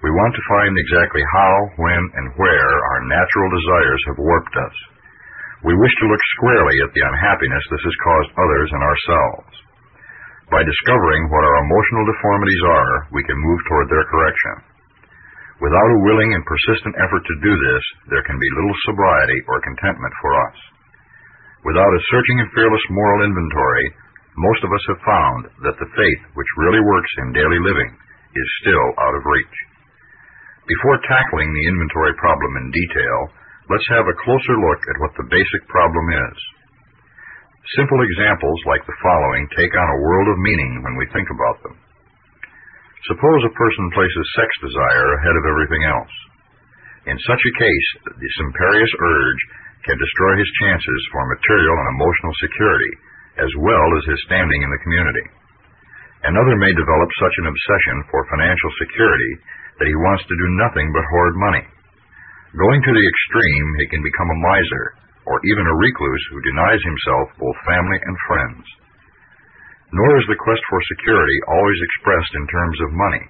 We want to find exactly how, when, and where our natural desires have warped us. We wish to look squarely at the unhappiness this has caused others and ourselves. By discovering what our emotional deformities are, we can move toward their correction. Without a willing and persistent effort to do this, there can be little sobriety or contentment for us. Without a searching and fearless moral inventory, most of us have found that the faith which really works in daily living is still out of reach. Before tackling the inventory problem in detail, let's have a closer look at what the basic problem is. Simple examples like the following take on a world of meaning when we think about them. Suppose a person places sex desire ahead of everything else. In such a case, this imperious urge can destroy his chances for material and emotional security, as well as his standing in the community. Another may develop such an obsession for financial security that he wants to do nothing but hoard money. Going to the extreme, he can become a miser, or even a recluse who denies himself both family and friends. Nor is the quest for security always expressed in terms of money.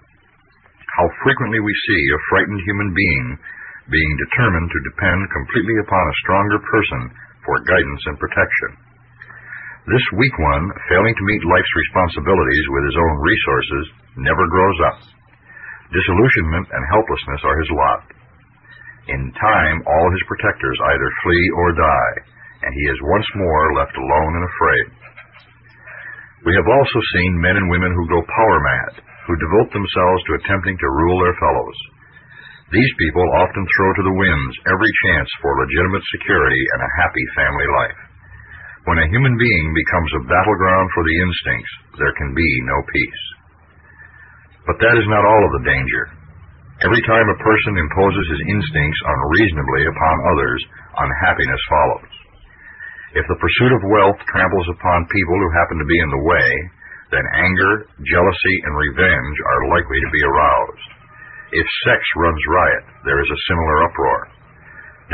How frequently we see a frightened human being being determined to depend completely upon a stronger person for guidance and protection. This weak one, failing to meet life's responsibilities with his own resources, never grows up. Disillusionment and helplessness are his lot. In time, all his protectors either flee or die, and he is once more left alone and afraid. We have also seen men and women who go power mad, who devote themselves to attempting to rule their fellows. These people often throw to the winds every chance for legitimate security and a happy family life. When a human being becomes a battleground for the instincts, there can be no peace. But that is not all of the danger. Every time a person imposes his instincts unreasonably upon others, unhappiness follows. If the pursuit of wealth tramples upon people who happen to be in the way, then anger, jealousy, and revenge are likely to be aroused. If sex runs riot, there is a similar uproar.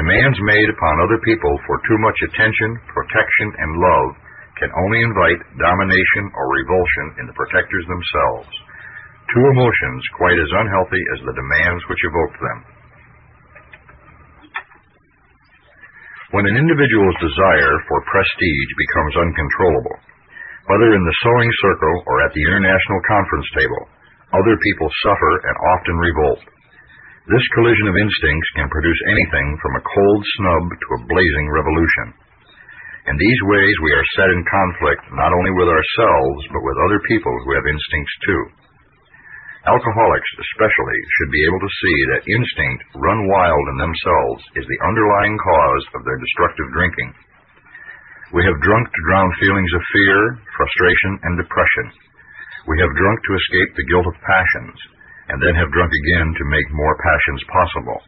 Demands made upon other people for too much attention, protection, and love can only invite domination or revulsion in the protectors themselves, two emotions quite as unhealthy as the demands which evoke them. When an individual's desire for prestige becomes uncontrollable, whether in the sewing circle or at the international conference table, other people suffer and often revolt. This collision of instincts can produce anything from a cold snub to a blazing revolution. In these ways, we are set in conflict not only with ourselves, but with other people who have instincts too. Alcoholics, especially, should be able to see that instinct, run wild in themselves, is the underlying cause of their destructive drinking. We have drunk to drown feelings of fear, frustration, and depression. We have drunk to escape the guilt of passions, and then have drunk again to make more passions possible.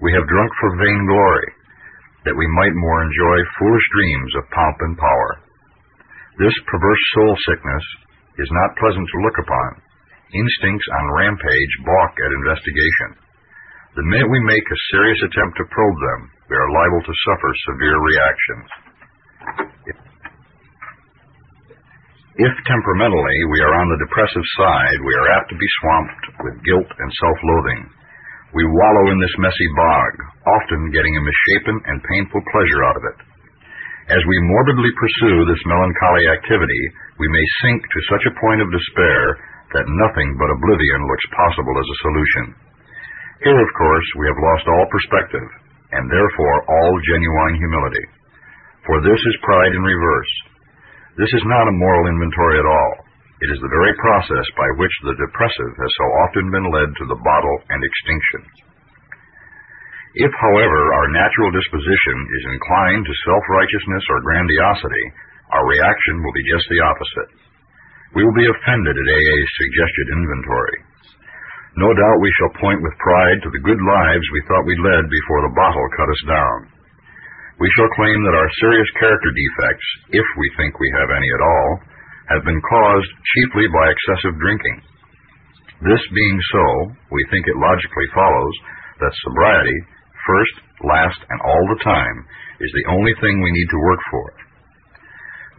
We have drunk for vainglory, that we might more enjoy foolish dreams of pomp and power. This perverse soul sickness is not pleasant to look upon. Instincts on rampage balk at investigation. The minute we make a serious attempt to probe them, we are liable to suffer severe reactions. If temperamentally we are on the depressive side, we are apt to be swamped with guilt and self-loathing. We wallow in this messy bog, often getting a misshapen and painful pleasure out of it. As we morbidly pursue this melancholy activity, we may sink to such a point of despair that nothing but oblivion looks possible as a solution. Here, of course, we have lost all perspective, and therefore all genuine humility for this is pride in reverse. This is not a moral inventory at all. It is the very process by which the depressive has so often been led to the bottle and extinction. If, however, our natural disposition is inclined to self-righteousness or grandiosity, our reaction will be just the opposite. We will be offended at AA's suggested inventory. No doubt we shall point with pride to the good lives we thought we led before the bottle cut us down we shall claim that our serious character defects, if we think we have any at all, have been caused chiefly by excessive drinking. This being so, we think it logically follows that sobriety, first, last, and all the time, is the only thing we need to work for.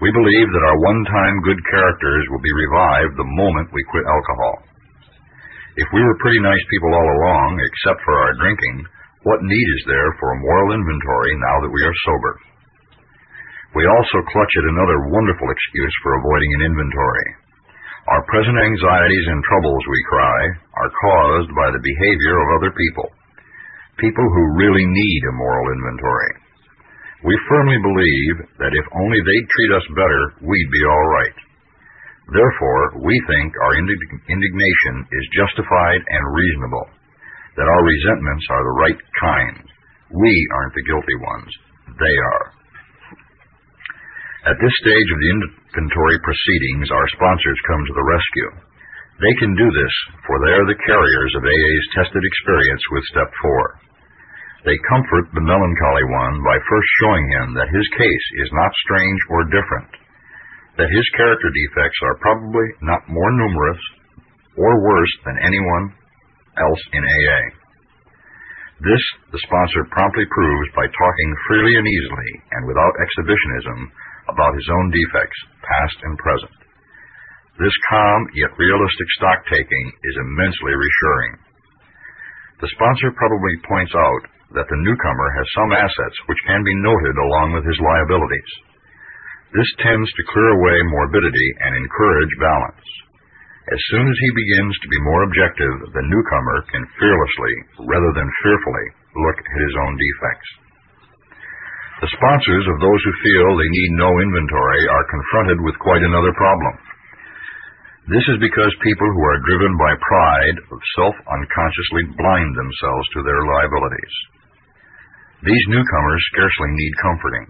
We believe that our one-time good characters will be revived the moment we quit alcohol. If we were pretty nice people all along, except for our drinking, what need is there for a moral inventory now that we are sober? We also clutch at another wonderful excuse for avoiding an inventory. Our present anxieties and troubles, we cry, are caused by the behavior of other people. People who really need a moral inventory. We firmly believe that if only they'd treat us better, we'd be all right. Therefore, we think our indignation is justified and reasonable that our resentments are the right kind. We aren't the guilty ones. They are. At this stage of the inventory proceedings, our sponsors come to the rescue. They can do this, for they are the carriers of AA's tested experience with Step 4. They comfort the melancholy one by first showing him that his case is not strange or different, that his character defects are probably not more numerous or worse than anyone else in AA. This the sponsor promptly proves by talking freely and easily and without exhibitionism about his own defects, past and present. This calm yet realistic stock taking is immensely reassuring. The sponsor probably points out that the newcomer has some assets which can be noted along with his liabilities. This tends to clear away morbidity and encourage balance. As soon as he begins to be more objective, the newcomer can fearlessly, rather than fearfully, look at his own defects. The sponsors of those who feel they need no inventory are confronted with quite another problem. This is because people who are driven by pride of self unconsciously blind themselves to their liabilities. These newcomers scarcely need comforting.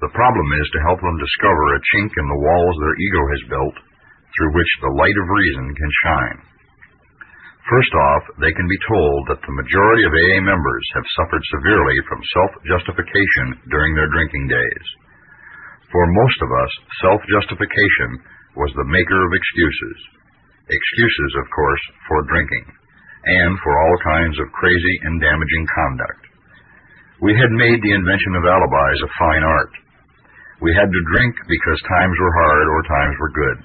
The problem is to help them discover a chink in the walls their ego has built through which the light of reason can shine. First off, they can be told that the majority of AA members have suffered severely from self-justification during their drinking days. For most of us, self-justification was the maker of excuses. Excuses, of course, for drinking, and for all kinds of crazy and damaging conduct. We had made the invention of alibis a fine art. We had to drink because times were hard or times were good.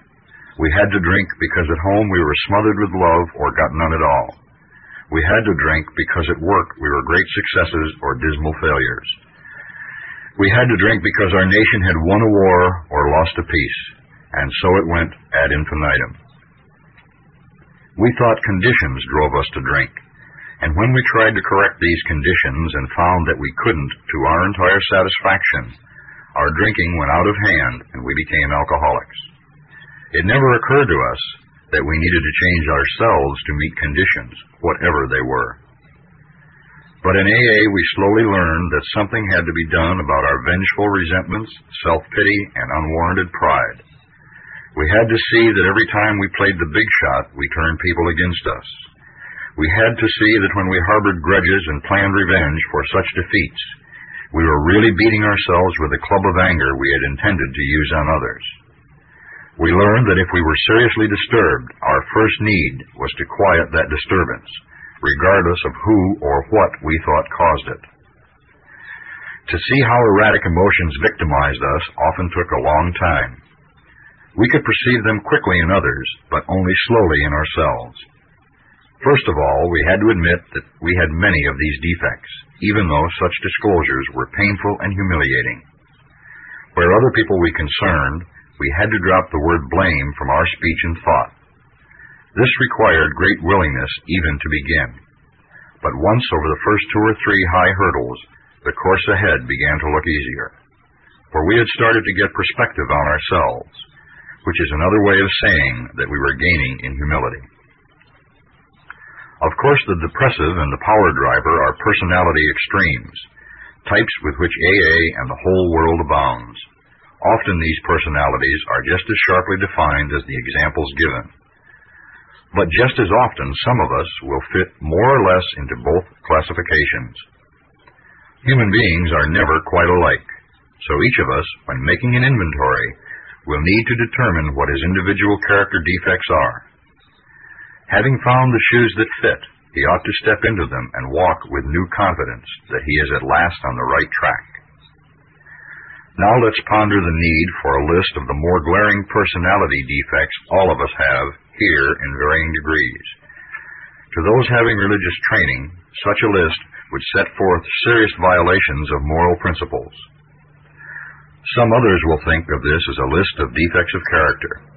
We had to drink because at home we were smothered with love or got none at all. We had to drink because at work we were great successes or dismal failures. We had to drink because our nation had won a war or lost a peace, and so it went ad infinitum. We thought conditions drove us to drink, and when we tried to correct these conditions and found that we couldn't to our entire satisfaction, our drinking went out of hand and we became alcoholics. It never occurred to us that we needed to change ourselves to meet conditions, whatever they were. But in AA, we slowly learned that something had to be done about our vengeful resentments, self-pity, and unwarranted pride. We had to see that every time we played the big shot, we turned people against us. We had to see that when we harbored grudges and planned revenge for such defeats, we were really beating ourselves with a club of anger we had intended to use on others. We learned that if we were seriously disturbed, our first need was to quiet that disturbance, regardless of who or what we thought caused it. To see how erratic emotions victimized us often took a long time. We could perceive them quickly in others, but only slowly in ourselves. First of all, we had to admit that we had many of these defects, even though such disclosures were painful and humiliating. Where other people we concerned, we had to drop the word blame from our speech and thought. This required great willingness even to begin. But once over the first two or three high hurdles, the course ahead began to look easier. For we had started to get perspective on ourselves, which is another way of saying that we were gaining in humility. Of course, the depressive and the power driver are personality extremes, types with which AA and the whole world abounds. Often these personalities are just as sharply defined as the examples given. But just as often, some of us will fit more or less into both classifications. Human beings are never quite alike, so each of us, when making an inventory, will need to determine what his individual character defects are. Having found the shoes that fit, he ought to step into them and walk with new confidence that he is at last on the right track. Now let's ponder the need for a list of the more glaring personality defects all of us have here in varying degrees. To those having religious training, such a list would set forth serious violations of moral principles. Some others will think of this as a list of defects of character.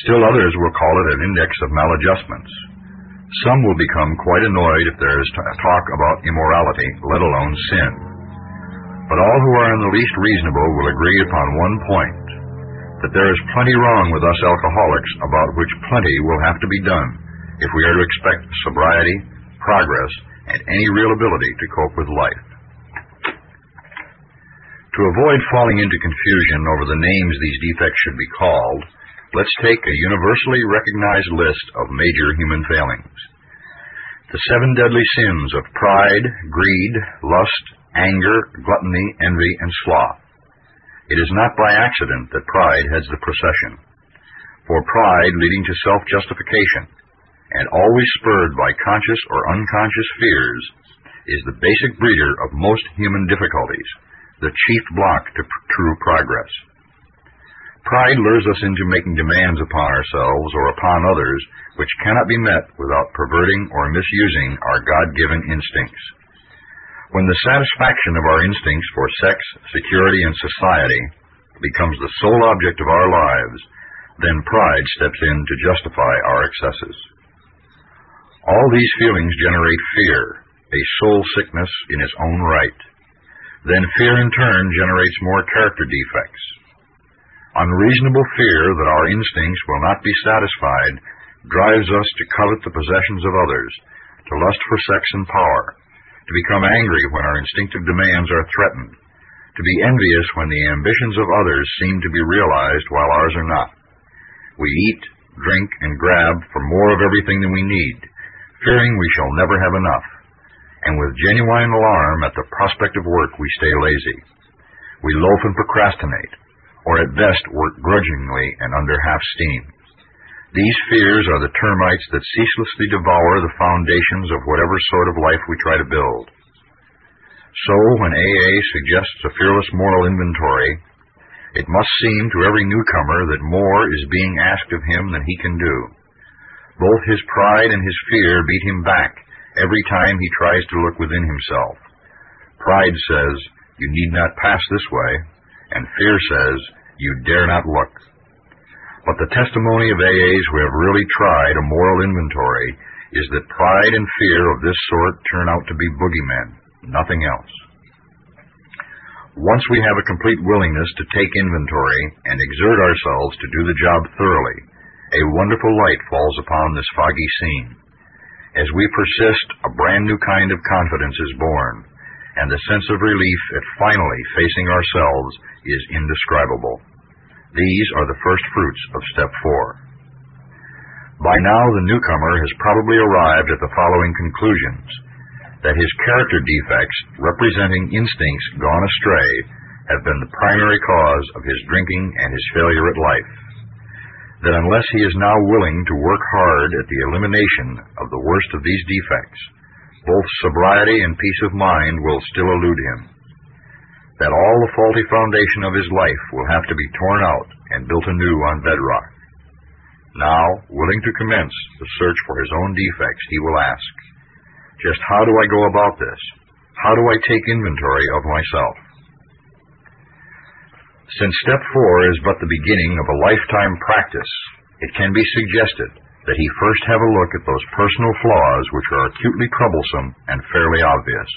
Still others will call it an index of maladjustments. Some will become quite annoyed if there is talk about immorality, let alone sin. But all who are in the least reasonable will agree upon one point that there is plenty wrong with us alcoholics about which plenty will have to be done if we are to expect sobriety, progress, and any real ability to cope with life. To avoid falling into confusion over the names these defects should be called, Let's take a universally recognized list of major human failings. The seven deadly sins of pride, greed, lust, anger, gluttony, envy, and sloth. It is not by accident that pride heads the procession. For pride leading to self-justification, and always spurred by conscious or unconscious fears, is the basic breeder of most human difficulties, the chief block to pr- true progress. Pride lures us into making demands upon ourselves or upon others which cannot be met without perverting or misusing our God-given instincts. When the satisfaction of our instincts for sex, security, and society becomes the sole object of our lives, then pride steps in to justify our excesses. All these feelings generate fear, a soul sickness in its own right. Then fear in turn generates more character defects. Unreasonable fear that our instincts will not be satisfied drives us to covet the possessions of others, to lust for sex and power, to become angry when our instinctive demands are threatened, to be envious when the ambitions of others seem to be realized while ours are not. We eat, drink, and grab for more of everything than we need, fearing we shall never have enough. And with genuine alarm at the prospect of work, we stay lazy. We loaf and procrastinate, or at best work grudgingly and under half steam. These fears are the termites that ceaselessly devour the foundations of whatever sort of life we try to build. So, when AA suggests a fearless moral inventory, it must seem to every newcomer that more is being asked of him than he can do. Both his pride and his fear beat him back every time he tries to look within himself. Pride says, You need not pass this way, and fear says, You dare not look. But the testimony of AAs who have really tried a moral inventory is that pride and fear of this sort turn out to be boogeymen, nothing else. Once we have a complete willingness to take inventory and exert ourselves to do the job thoroughly, a wonderful light falls upon this foggy scene. As we persist, a brand new kind of confidence is born, and the sense of relief at finally facing ourselves is indescribable. These are the first fruits of step four. By now, the newcomer has probably arrived at the following conclusions that his character defects, representing instincts gone astray, have been the primary cause of his drinking and his failure at life. That unless he is now willing to work hard at the elimination of the worst of these defects, both sobriety and peace of mind will still elude him. That all the faulty foundation of his life will have to be torn out and built anew on bedrock. Now, willing to commence the search for his own defects, he will ask, just how do I go about this? How do I take inventory of myself? Since step four is but the beginning of a lifetime practice, it can be suggested that he first have a look at those personal flaws which are acutely troublesome and fairly obvious.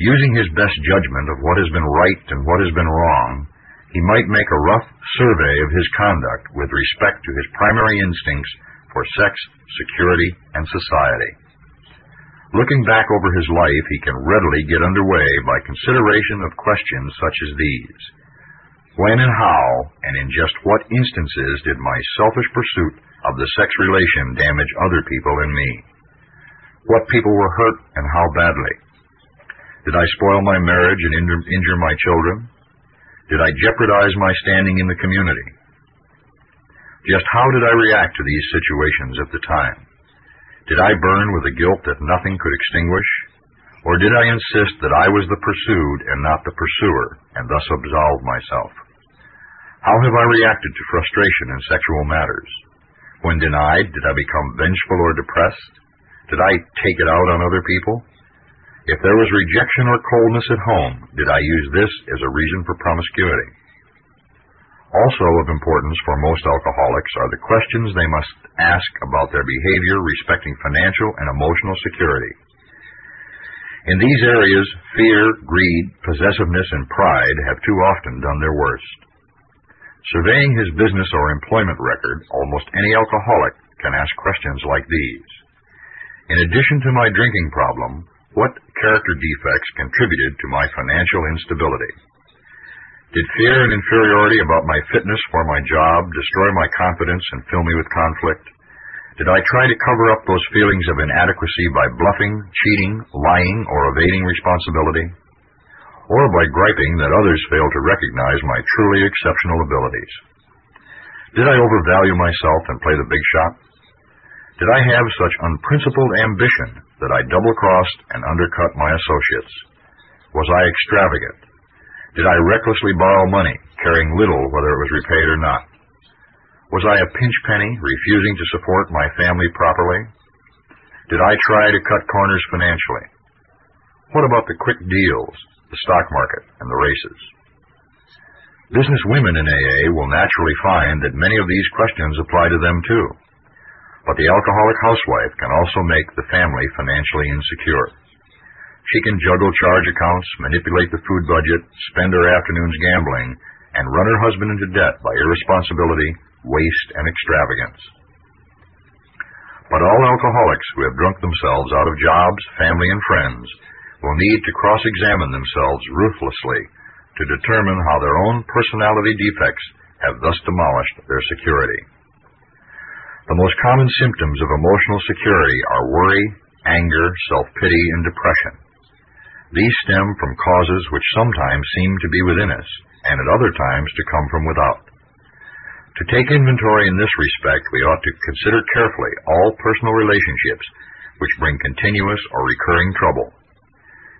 Using his best judgment of what has been right and what has been wrong, he might make a rough survey of his conduct with respect to his primary instincts for sex, security, and society. Looking back over his life, he can readily get underway by consideration of questions such as these. When and how, and in just what instances did my selfish pursuit of the sex relation damage other people and me? What people were hurt and how badly? Did I spoil my marriage and injure my children? Did I jeopardize my standing in the community? Just how did I react to these situations at the time? Did I burn with a guilt that nothing could extinguish? Or did I insist that I was the pursued and not the pursuer, and thus absolve myself? How have I reacted to frustration in sexual matters? When denied, did I become vengeful or depressed? Did I take it out on other people? If there was rejection or coldness at home, did I use this as a reason for promiscuity? Also of importance for most alcoholics are the questions they must ask about their behavior respecting financial and emotional security. In these areas, fear, greed, possessiveness, and pride have too often done their worst. Surveying his business or employment record, almost any alcoholic can ask questions like these. In addition to my drinking problem, what character defects contributed to my financial instability? Did fear and inferiority about my fitness for my job destroy my confidence and fill me with conflict? Did I try to cover up those feelings of inadequacy by bluffing, cheating, lying, or evading responsibility? Or by griping that others fail to recognize my truly exceptional abilities? Did I overvalue myself and play the big shot? Did I have such unprincipled ambition that I double-crossed and undercut my associates? Was I extravagant? Did I recklessly borrow money, caring little whether it was repaid or not? Was I a pinch penny, refusing to support my family properly? Did I try to cut corners financially? What about the quick deals, the stock market, and the races? Business women in AA will naturally find that many of these questions apply to them too. But the alcoholic housewife can also make the family financially insecure. She can juggle charge accounts, manipulate the food budget, spend her afternoons gambling, and run her husband into debt by irresponsibility, waste, and extravagance. But all alcoholics who have drunk themselves out of jobs, family, and friends will need to cross-examine themselves ruthlessly to determine how their own personality defects have thus demolished their security. The most common symptoms of emotional security are worry, anger, self-pity, and depression. These stem from causes which sometimes seem to be within us, and at other times to come from without. To take inventory in this respect, we ought to consider carefully all personal relationships which bring continuous or recurring trouble.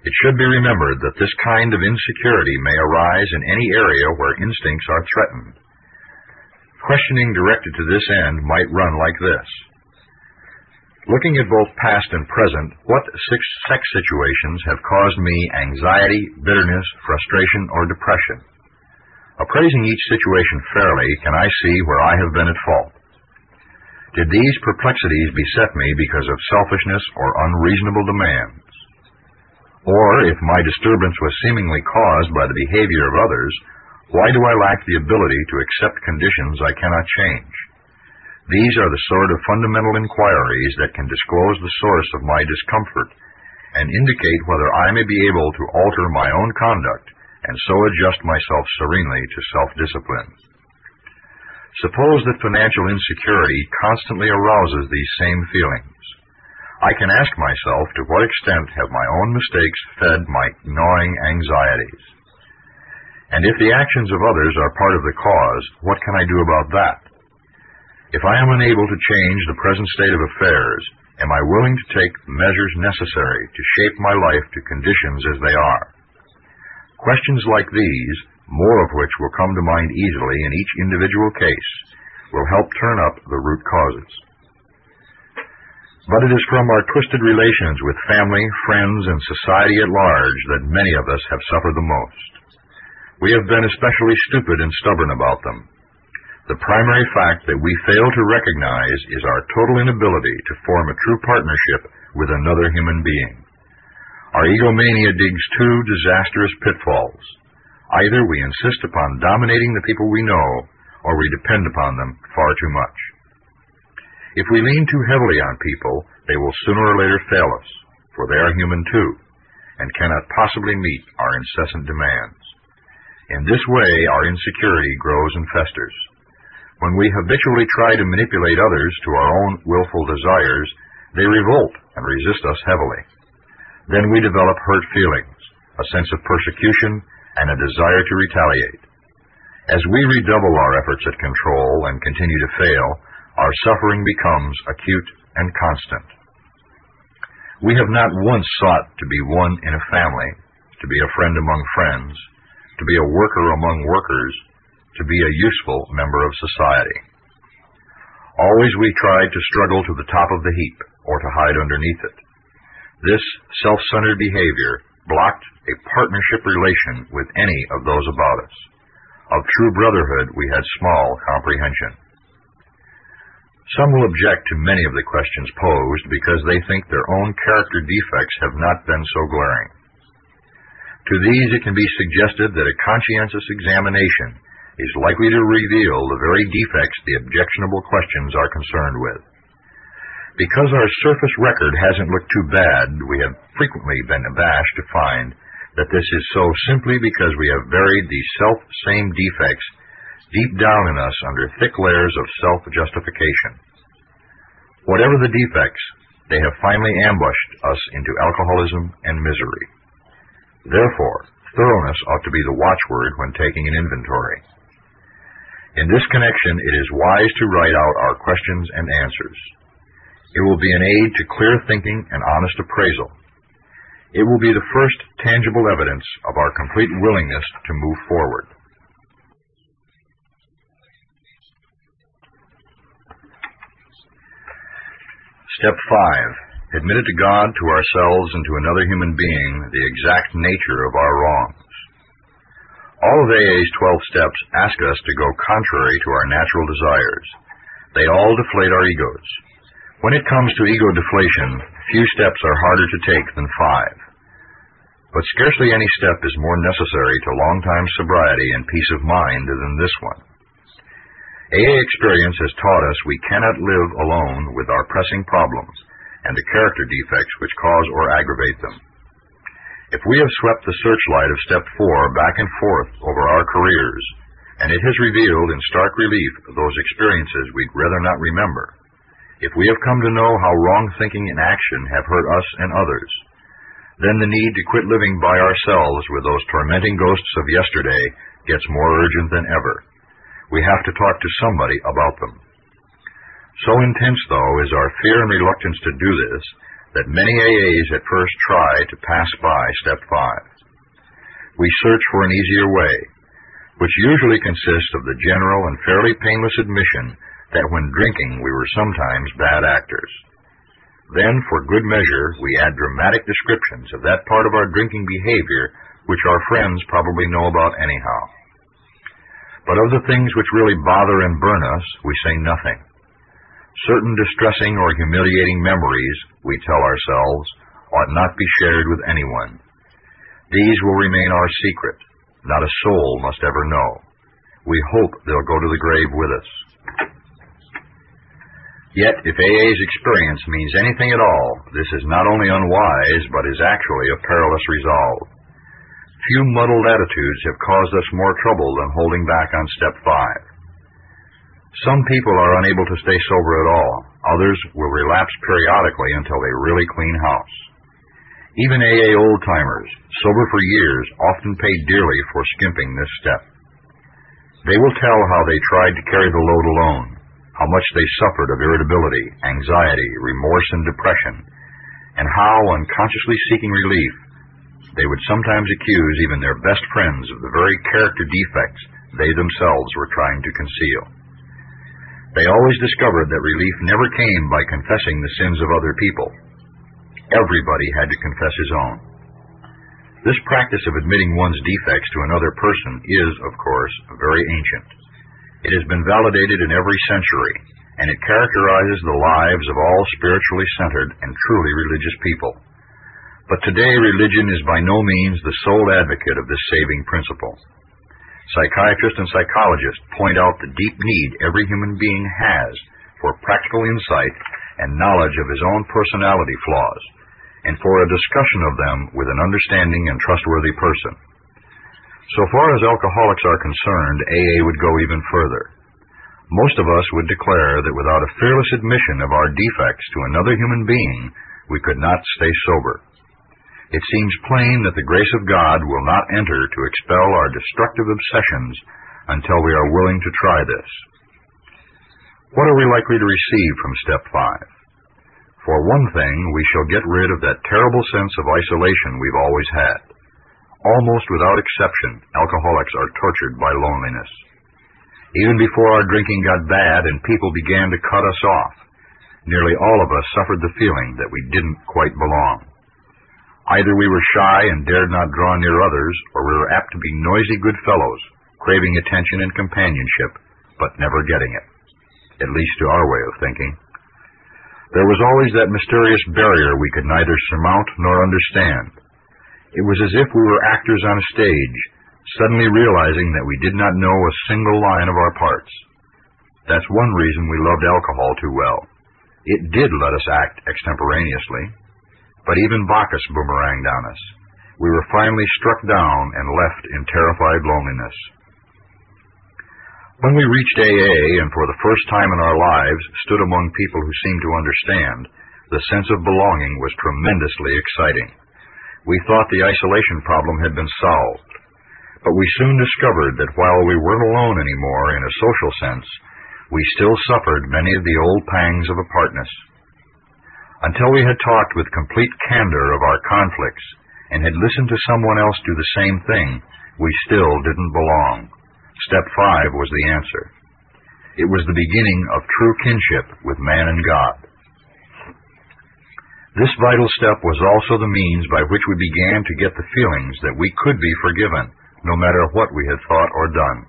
It should be remembered that this kind of insecurity may arise in any area where instincts are threatened. Questioning directed to this end might run like this. Looking at both past and present, what sex situations have caused me anxiety, bitterness, frustration, or depression? Appraising each situation fairly, can I see where I have been at fault? Did these perplexities beset me because of selfishness or unreasonable demands? Or, if my disturbance was seemingly caused by the behavior of others, why do I lack the ability to accept conditions I cannot change? These are the sort of fundamental inquiries that can disclose the source of my discomfort and indicate whether I may be able to alter my own conduct and so adjust myself serenely to self-discipline. Suppose that financial insecurity constantly arouses these same feelings. I can ask myself to what extent have my own mistakes fed my gnawing anxieties? And if the actions of others are part of the cause, what can I do about that? If I am unable to change the present state of affairs, am I willing to take measures necessary to shape my life to conditions as they are? Questions like these, more of which will come to mind easily in each individual case, will help turn up the root causes. But it is from our twisted relations with family, friends, and society at large that many of us have suffered the most. We have been especially stupid and stubborn about them. The primary fact that we fail to recognize is our total inability to form a true partnership with another human being. Our egomania digs two disastrous pitfalls. Either we insist upon dominating the people we know, or we depend upon them far too much. If we lean too heavily on people, they will sooner or later fail us, for they are human too, and cannot possibly meet our incessant demands. In this way, our insecurity grows and festers. When we habitually try to manipulate others to our own willful desires, they revolt and resist us heavily. Then we develop hurt feelings, a sense of persecution, and a desire to retaliate. As we redouble our efforts at control and continue to fail, our suffering becomes acute and constant. We have not once sought to be one in a family, to be a friend among friends, to be a worker among workers, to be a useful member of society. Always we tried to struggle to the top of the heap or to hide underneath it. This self-centered behavior blocked a partnership relation with any of those about us. Of true brotherhood we had small comprehension. Some will object to many of the questions posed because they think their own character defects have not been so glaring. To these it can be suggested that a conscientious examination is likely to reveal the very defects the objectionable questions are concerned with. Because our surface record hasn't looked too bad, we have frequently been abashed to find that this is so simply because we have buried these self-same defects deep down in us under thick layers of self-justification. Whatever the defects, they have finally ambushed us into alcoholism and misery. Therefore, thoroughness ought to be the watchword when taking an inventory. In this connection, it is wise to write out our questions and answers. It will be an aid to clear thinking and honest appraisal. It will be the first tangible evidence of our complete willingness to move forward. Step 5. Admitted to God, to ourselves, and to another human being the exact nature of our wrongs. All of AA's 12 steps ask us to go contrary to our natural desires. They all deflate our egos. When it comes to ego deflation, few steps are harder to take than five. But scarcely any step is more necessary to long-time sobriety and peace of mind than this one. AA experience has taught us we cannot live alone with our pressing problems and the character defects which cause or aggravate them. If we have swept the searchlight of step four back and forth over our careers, and it has revealed in stark relief those experiences we'd rather not remember, if we have come to know how wrong thinking and action have hurt us and others, then the need to quit living by ourselves with those tormenting ghosts of yesterday gets more urgent than ever we have to talk to somebody about them. So intense, though, is our fear and reluctance to do this that many AAs at first try to pass by step five. We search for an easier way, which usually consists of the general and fairly painless admission that when drinking we were sometimes bad actors. Then, for good measure, we add dramatic descriptions of that part of our drinking behavior which our friends probably know about anyhow. But of the things which really bother and burn us, we say nothing. Certain distressing or humiliating memories, we tell ourselves, ought not be shared with anyone. These will remain our secret. Not a soul must ever know. We hope they'll go to the grave with us. Yet, if AA's experience means anything at all, this is not only unwise, but is actually a perilous resolve. Few muddled attitudes have caused us more trouble than holding back on step five. Some people are unable to stay sober at all. Others will relapse periodically until they really clean house. Even AA old timers, sober for years, often pay dearly for skimping this step. They will tell how they tried to carry the load alone, how much they suffered of irritability, anxiety, remorse, and depression, and how, unconsciously seeking relief, they would sometimes accuse even their best friends of the very character defects they themselves were trying to conceal. They always discovered that relief never came by confessing the sins of other people. Everybody had to confess his own. This practice of admitting one's defects to another person is, of course, very ancient. It has been validated in every century, and it characterizes the lives of all spiritually centered and truly religious people. But today religion is by no means the sole advocate of this saving principle. Psychiatrists and psychologists point out the deep need every human being has for practical insight and knowledge of his own personality flaws, and for a discussion of them with an understanding and trustworthy person. So far as alcoholics are concerned, AA would go even further. Most of us would declare that without a fearless admission of our defects to another human being, we could not stay sober it seems plain that the grace of God will not enter to expel our destructive obsessions until we are willing to try this. What are we likely to receive from step five? For one thing, we shall get rid of that terrible sense of isolation we've always had. Almost without exception, alcoholics are tortured by loneliness. Even before our drinking got bad and people began to cut us off, nearly all of us suffered the feeling that we didn't quite belong. Either we were shy and dared not draw near others, or we were apt to be noisy good fellows, craving attention and companionship, but never getting it, at least to our way of thinking. There was always that mysterious barrier we could neither surmount nor understand. It was as if we were actors on a stage, suddenly realizing that we did not know a single line of our parts. That's one reason we loved alcohol too well. It did let us act extemporaneously, but even Bacchus boomeranged on us. We were finally struck down and left in terrified loneliness. When we reached AA and for the first time in our lives stood among people who seemed to understand, the sense of belonging was tremendously exciting. We thought the isolation problem had been solved. But we soon discovered that while we weren't alone anymore in a social sense, we still suffered many of the old pangs of apartness. Until we had talked with complete candor of our conflicts and had listened to someone else do the same thing, we still didn't belong. Step five was the answer. It was the beginning of true kinship with man and God. This vital step was also the means by which we began to get the feelings that we could be forgiven, no matter what we had thought or done.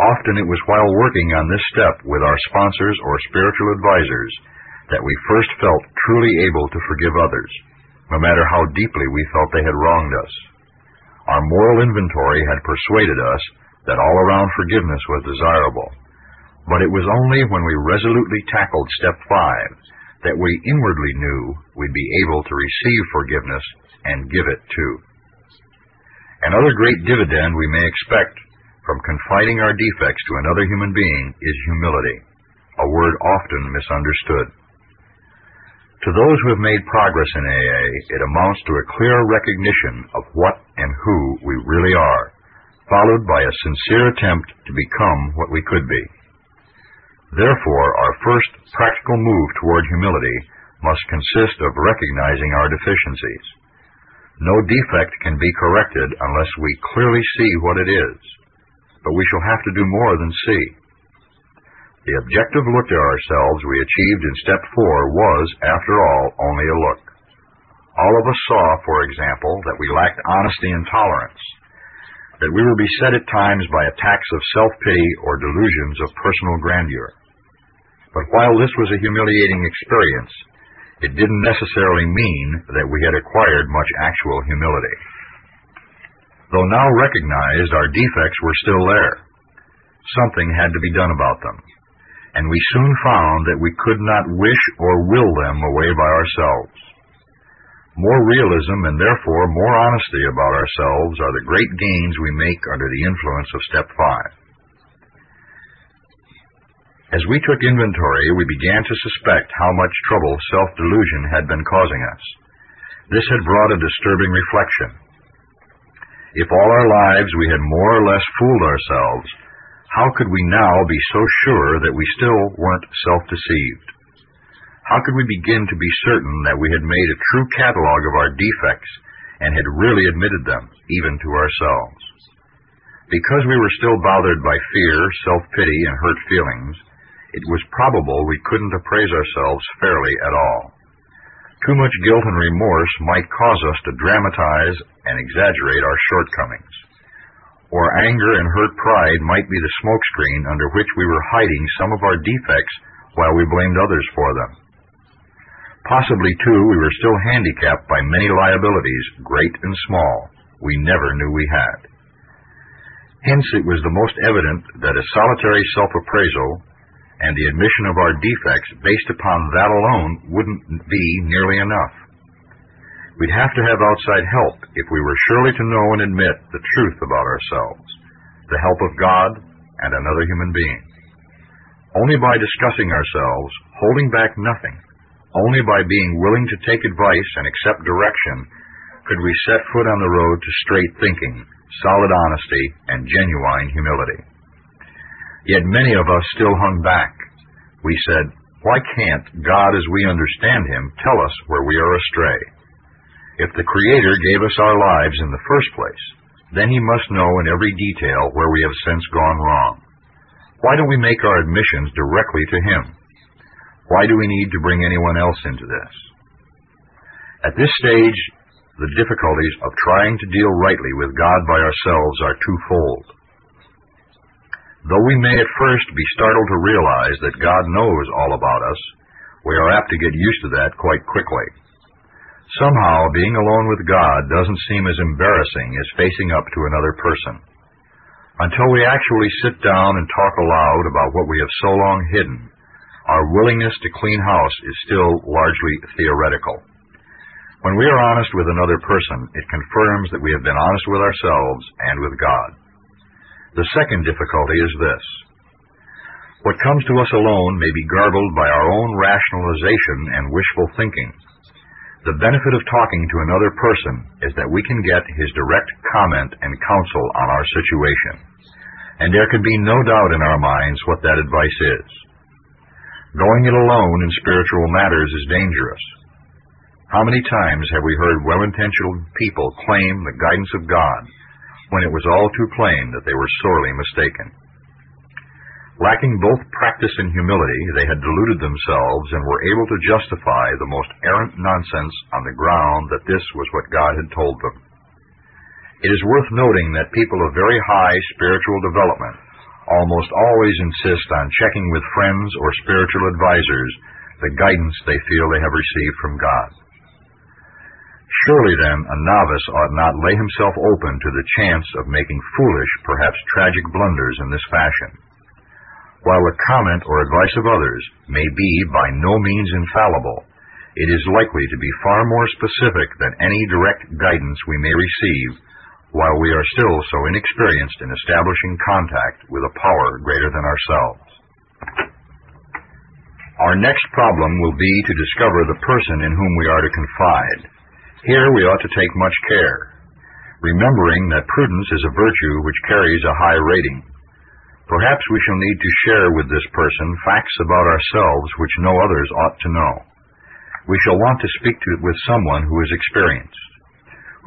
Often it was while working on this step with our sponsors or spiritual advisors that we first felt truly able to forgive others, no matter how deeply we felt they had wronged us. Our moral inventory had persuaded us that all around forgiveness was desirable. But it was only when we resolutely tackled step five that we inwardly knew we'd be able to receive forgiveness and give it too. Another great dividend we may expect from confiding our defects to another human being is humility, a word often misunderstood. To those who have made progress in AA, it amounts to a clear recognition of what and who we really are followed by a sincere attempt to become what we could be. Therefore, our first practical move toward humility must consist of recognizing our deficiencies. No defect can be corrected unless we clearly see what it is, but we shall have to do more than see. The objective look at ourselves we achieved in step four was, after all, only a look. All of us saw, for example, that we lacked honesty and tolerance, that we were beset at times by attacks of self-pity or delusions of personal grandeur. But while this was a humiliating experience, it didn't necessarily mean that we had acquired much actual humility. Though now recognized, our defects were still there. Something had to be done about them, and we soon found that we could not wish or will them away by ourselves. More realism and therefore more honesty about ourselves are the great gains we make under the influence of step five. As we took inventory, we began to suspect how much trouble self-delusion had been causing us. This had brought a disturbing reflection. If all our lives we had more or less fooled ourselves, how could we now be so sure that we still weren't self-deceived? How could we begin to be certain that we had made a true catalog of our defects and had really admitted them, even to ourselves? Because we were still bothered by fear, self-pity, and hurt feelings, it was probable we couldn't appraise ourselves fairly at all. Too much guilt and remorse might cause us to dramatize and exaggerate our shortcomings. Or anger and hurt pride might be the smokescreen under which we were hiding some of our defects while we blamed others for them. Possibly, too, we were still handicapped by many liabilities, great and small, we never knew we had. Hence, it was the most evident that a solitary self-appraisal and the admission of our defects based upon that alone wouldn't be nearly enough. We'd have to have outside help if we were surely to know and admit the truth about ourselves, the help of God and another human being. Only by discussing ourselves, holding back nothing, only by being willing to take advice and accept direction could we set foot on the road to straight thinking, solid honesty, and genuine humility. Yet many of us still hung back. We said, Why can't God as we understand Him tell us where we are astray? If the Creator gave us our lives in the first place, then He must know in every detail where we have since gone wrong. Why don't we make our admissions directly to Him? Why do we need to bring anyone else into this? At this stage, the difficulties of trying to deal rightly with God by ourselves are twofold. Though we may at first be startled to realize that God knows all about us, we are apt to get used to that quite quickly. Somehow, being alone with God doesn't seem as embarrassing as facing up to another person. Until we actually sit down and talk aloud about what we have so long hidden, our willingness to clean house is still largely theoretical. When we are honest with another person, it confirms that we have been honest with ourselves and with God. The second difficulty is this. What comes to us alone may be garbled by our own rationalization and wishful thinking. The benefit of talking to another person is that we can get his direct comment and counsel on our situation. And there can be no doubt in our minds what that advice is. Going it alone in spiritual matters is dangerous. How many times have we heard well-intentioned people claim the guidance of God when it was all too plain that they were sorely mistaken? Lacking both practice and humility, they had deluded themselves and were able to justify the most errant nonsense on the ground that this was what God had told them. It is worth noting that people of very high spiritual development almost always insist on checking with friends or spiritual advisers the guidance they feel they have received from God. Surely then a novice ought not lay himself open to the chance of making foolish, perhaps tragic blunders in this fashion. While the comment or advice of others may be by no means infallible, it is likely to be far more specific than any direct guidance we may receive while we are still so inexperienced in establishing contact with a power greater than ourselves. Our next problem will be to discover the person in whom we are to confide. Here we ought to take much care, remembering that prudence is a virtue which carries a high rating. Perhaps we shall need to share with this person facts about ourselves which no others ought to know. We shall want to speak to, with someone who is experienced,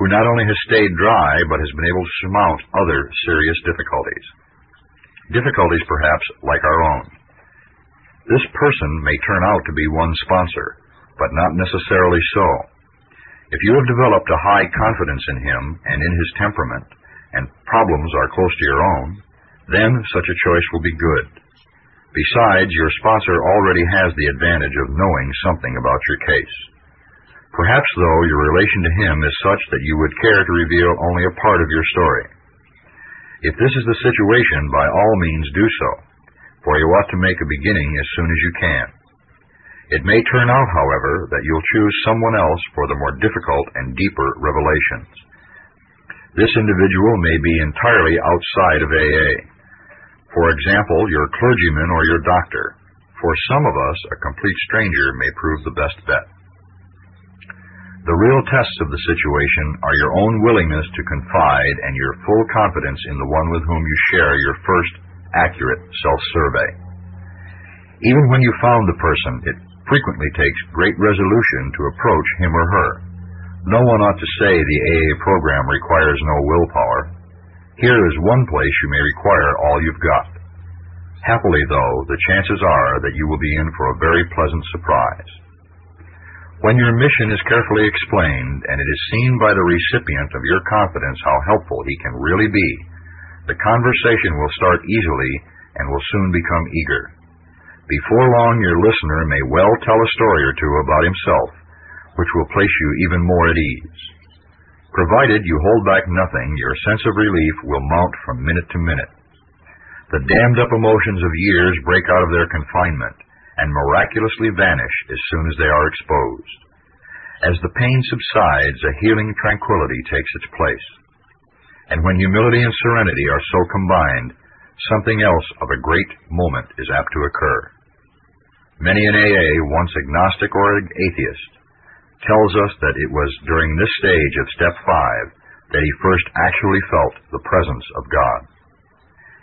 who not only has stayed dry, but has been able to surmount other serious difficulties. Difficulties, perhaps, like our own. This person may turn out to be one's sponsor, but not necessarily so. If you have developed a high confidence in him and in his temperament, and problems are close to your own, then such a choice will be good. Besides, your sponsor already has the advantage of knowing something about your case. Perhaps, though, your relation to him is such that you would care to reveal only a part of your story. If this is the situation, by all means do so, for you ought to make a beginning as soon as you can. It may turn out, however, that you'll choose someone else for the more difficult and deeper revelations. This individual may be entirely outside of AA. For example, your clergyman or your doctor. For some of us, a complete stranger may prove the best bet. The real tests of the situation are your own willingness to confide and your full confidence in the one with whom you share your first accurate self-survey. Even when you found the person, it frequently takes great resolution to approach him or her. No one ought to say the AA program requires no willpower. Here is one place you may require all you've got. Happily, though, the chances are that you will be in for a very pleasant surprise. When your mission is carefully explained and it is seen by the recipient of your confidence how helpful he can really be, the conversation will start easily and will soon become eager. Before long, your listener may well tell a story or two about himself, which will place you even more at ease. Provided you hold back nothing, your sense of relief will mount from minute to minute. The dammed up emotions of years break out of their confinement and miraculously vanish as soon as they are exposed. As the pain subsides, a healing tranquility takes its place. And when humility and serenity are so combined, something else of a great moment is apt to occur. Many an AA, once agnostic or atheist, tells us that it was during this stage of step five that he first actually felt the presence of God.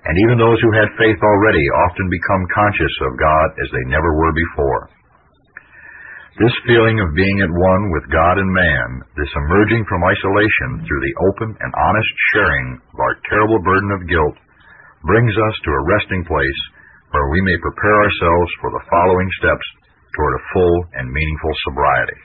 And even those who had faith already often become conscious of God as they never were before. This feeling of being at one with God and man, this emerging from isolation through the open and honest sharing of our terrible burden of guilt, brings us to a resting place where we may prepare ourselves for the following steps toward a full and meaningful sobriety.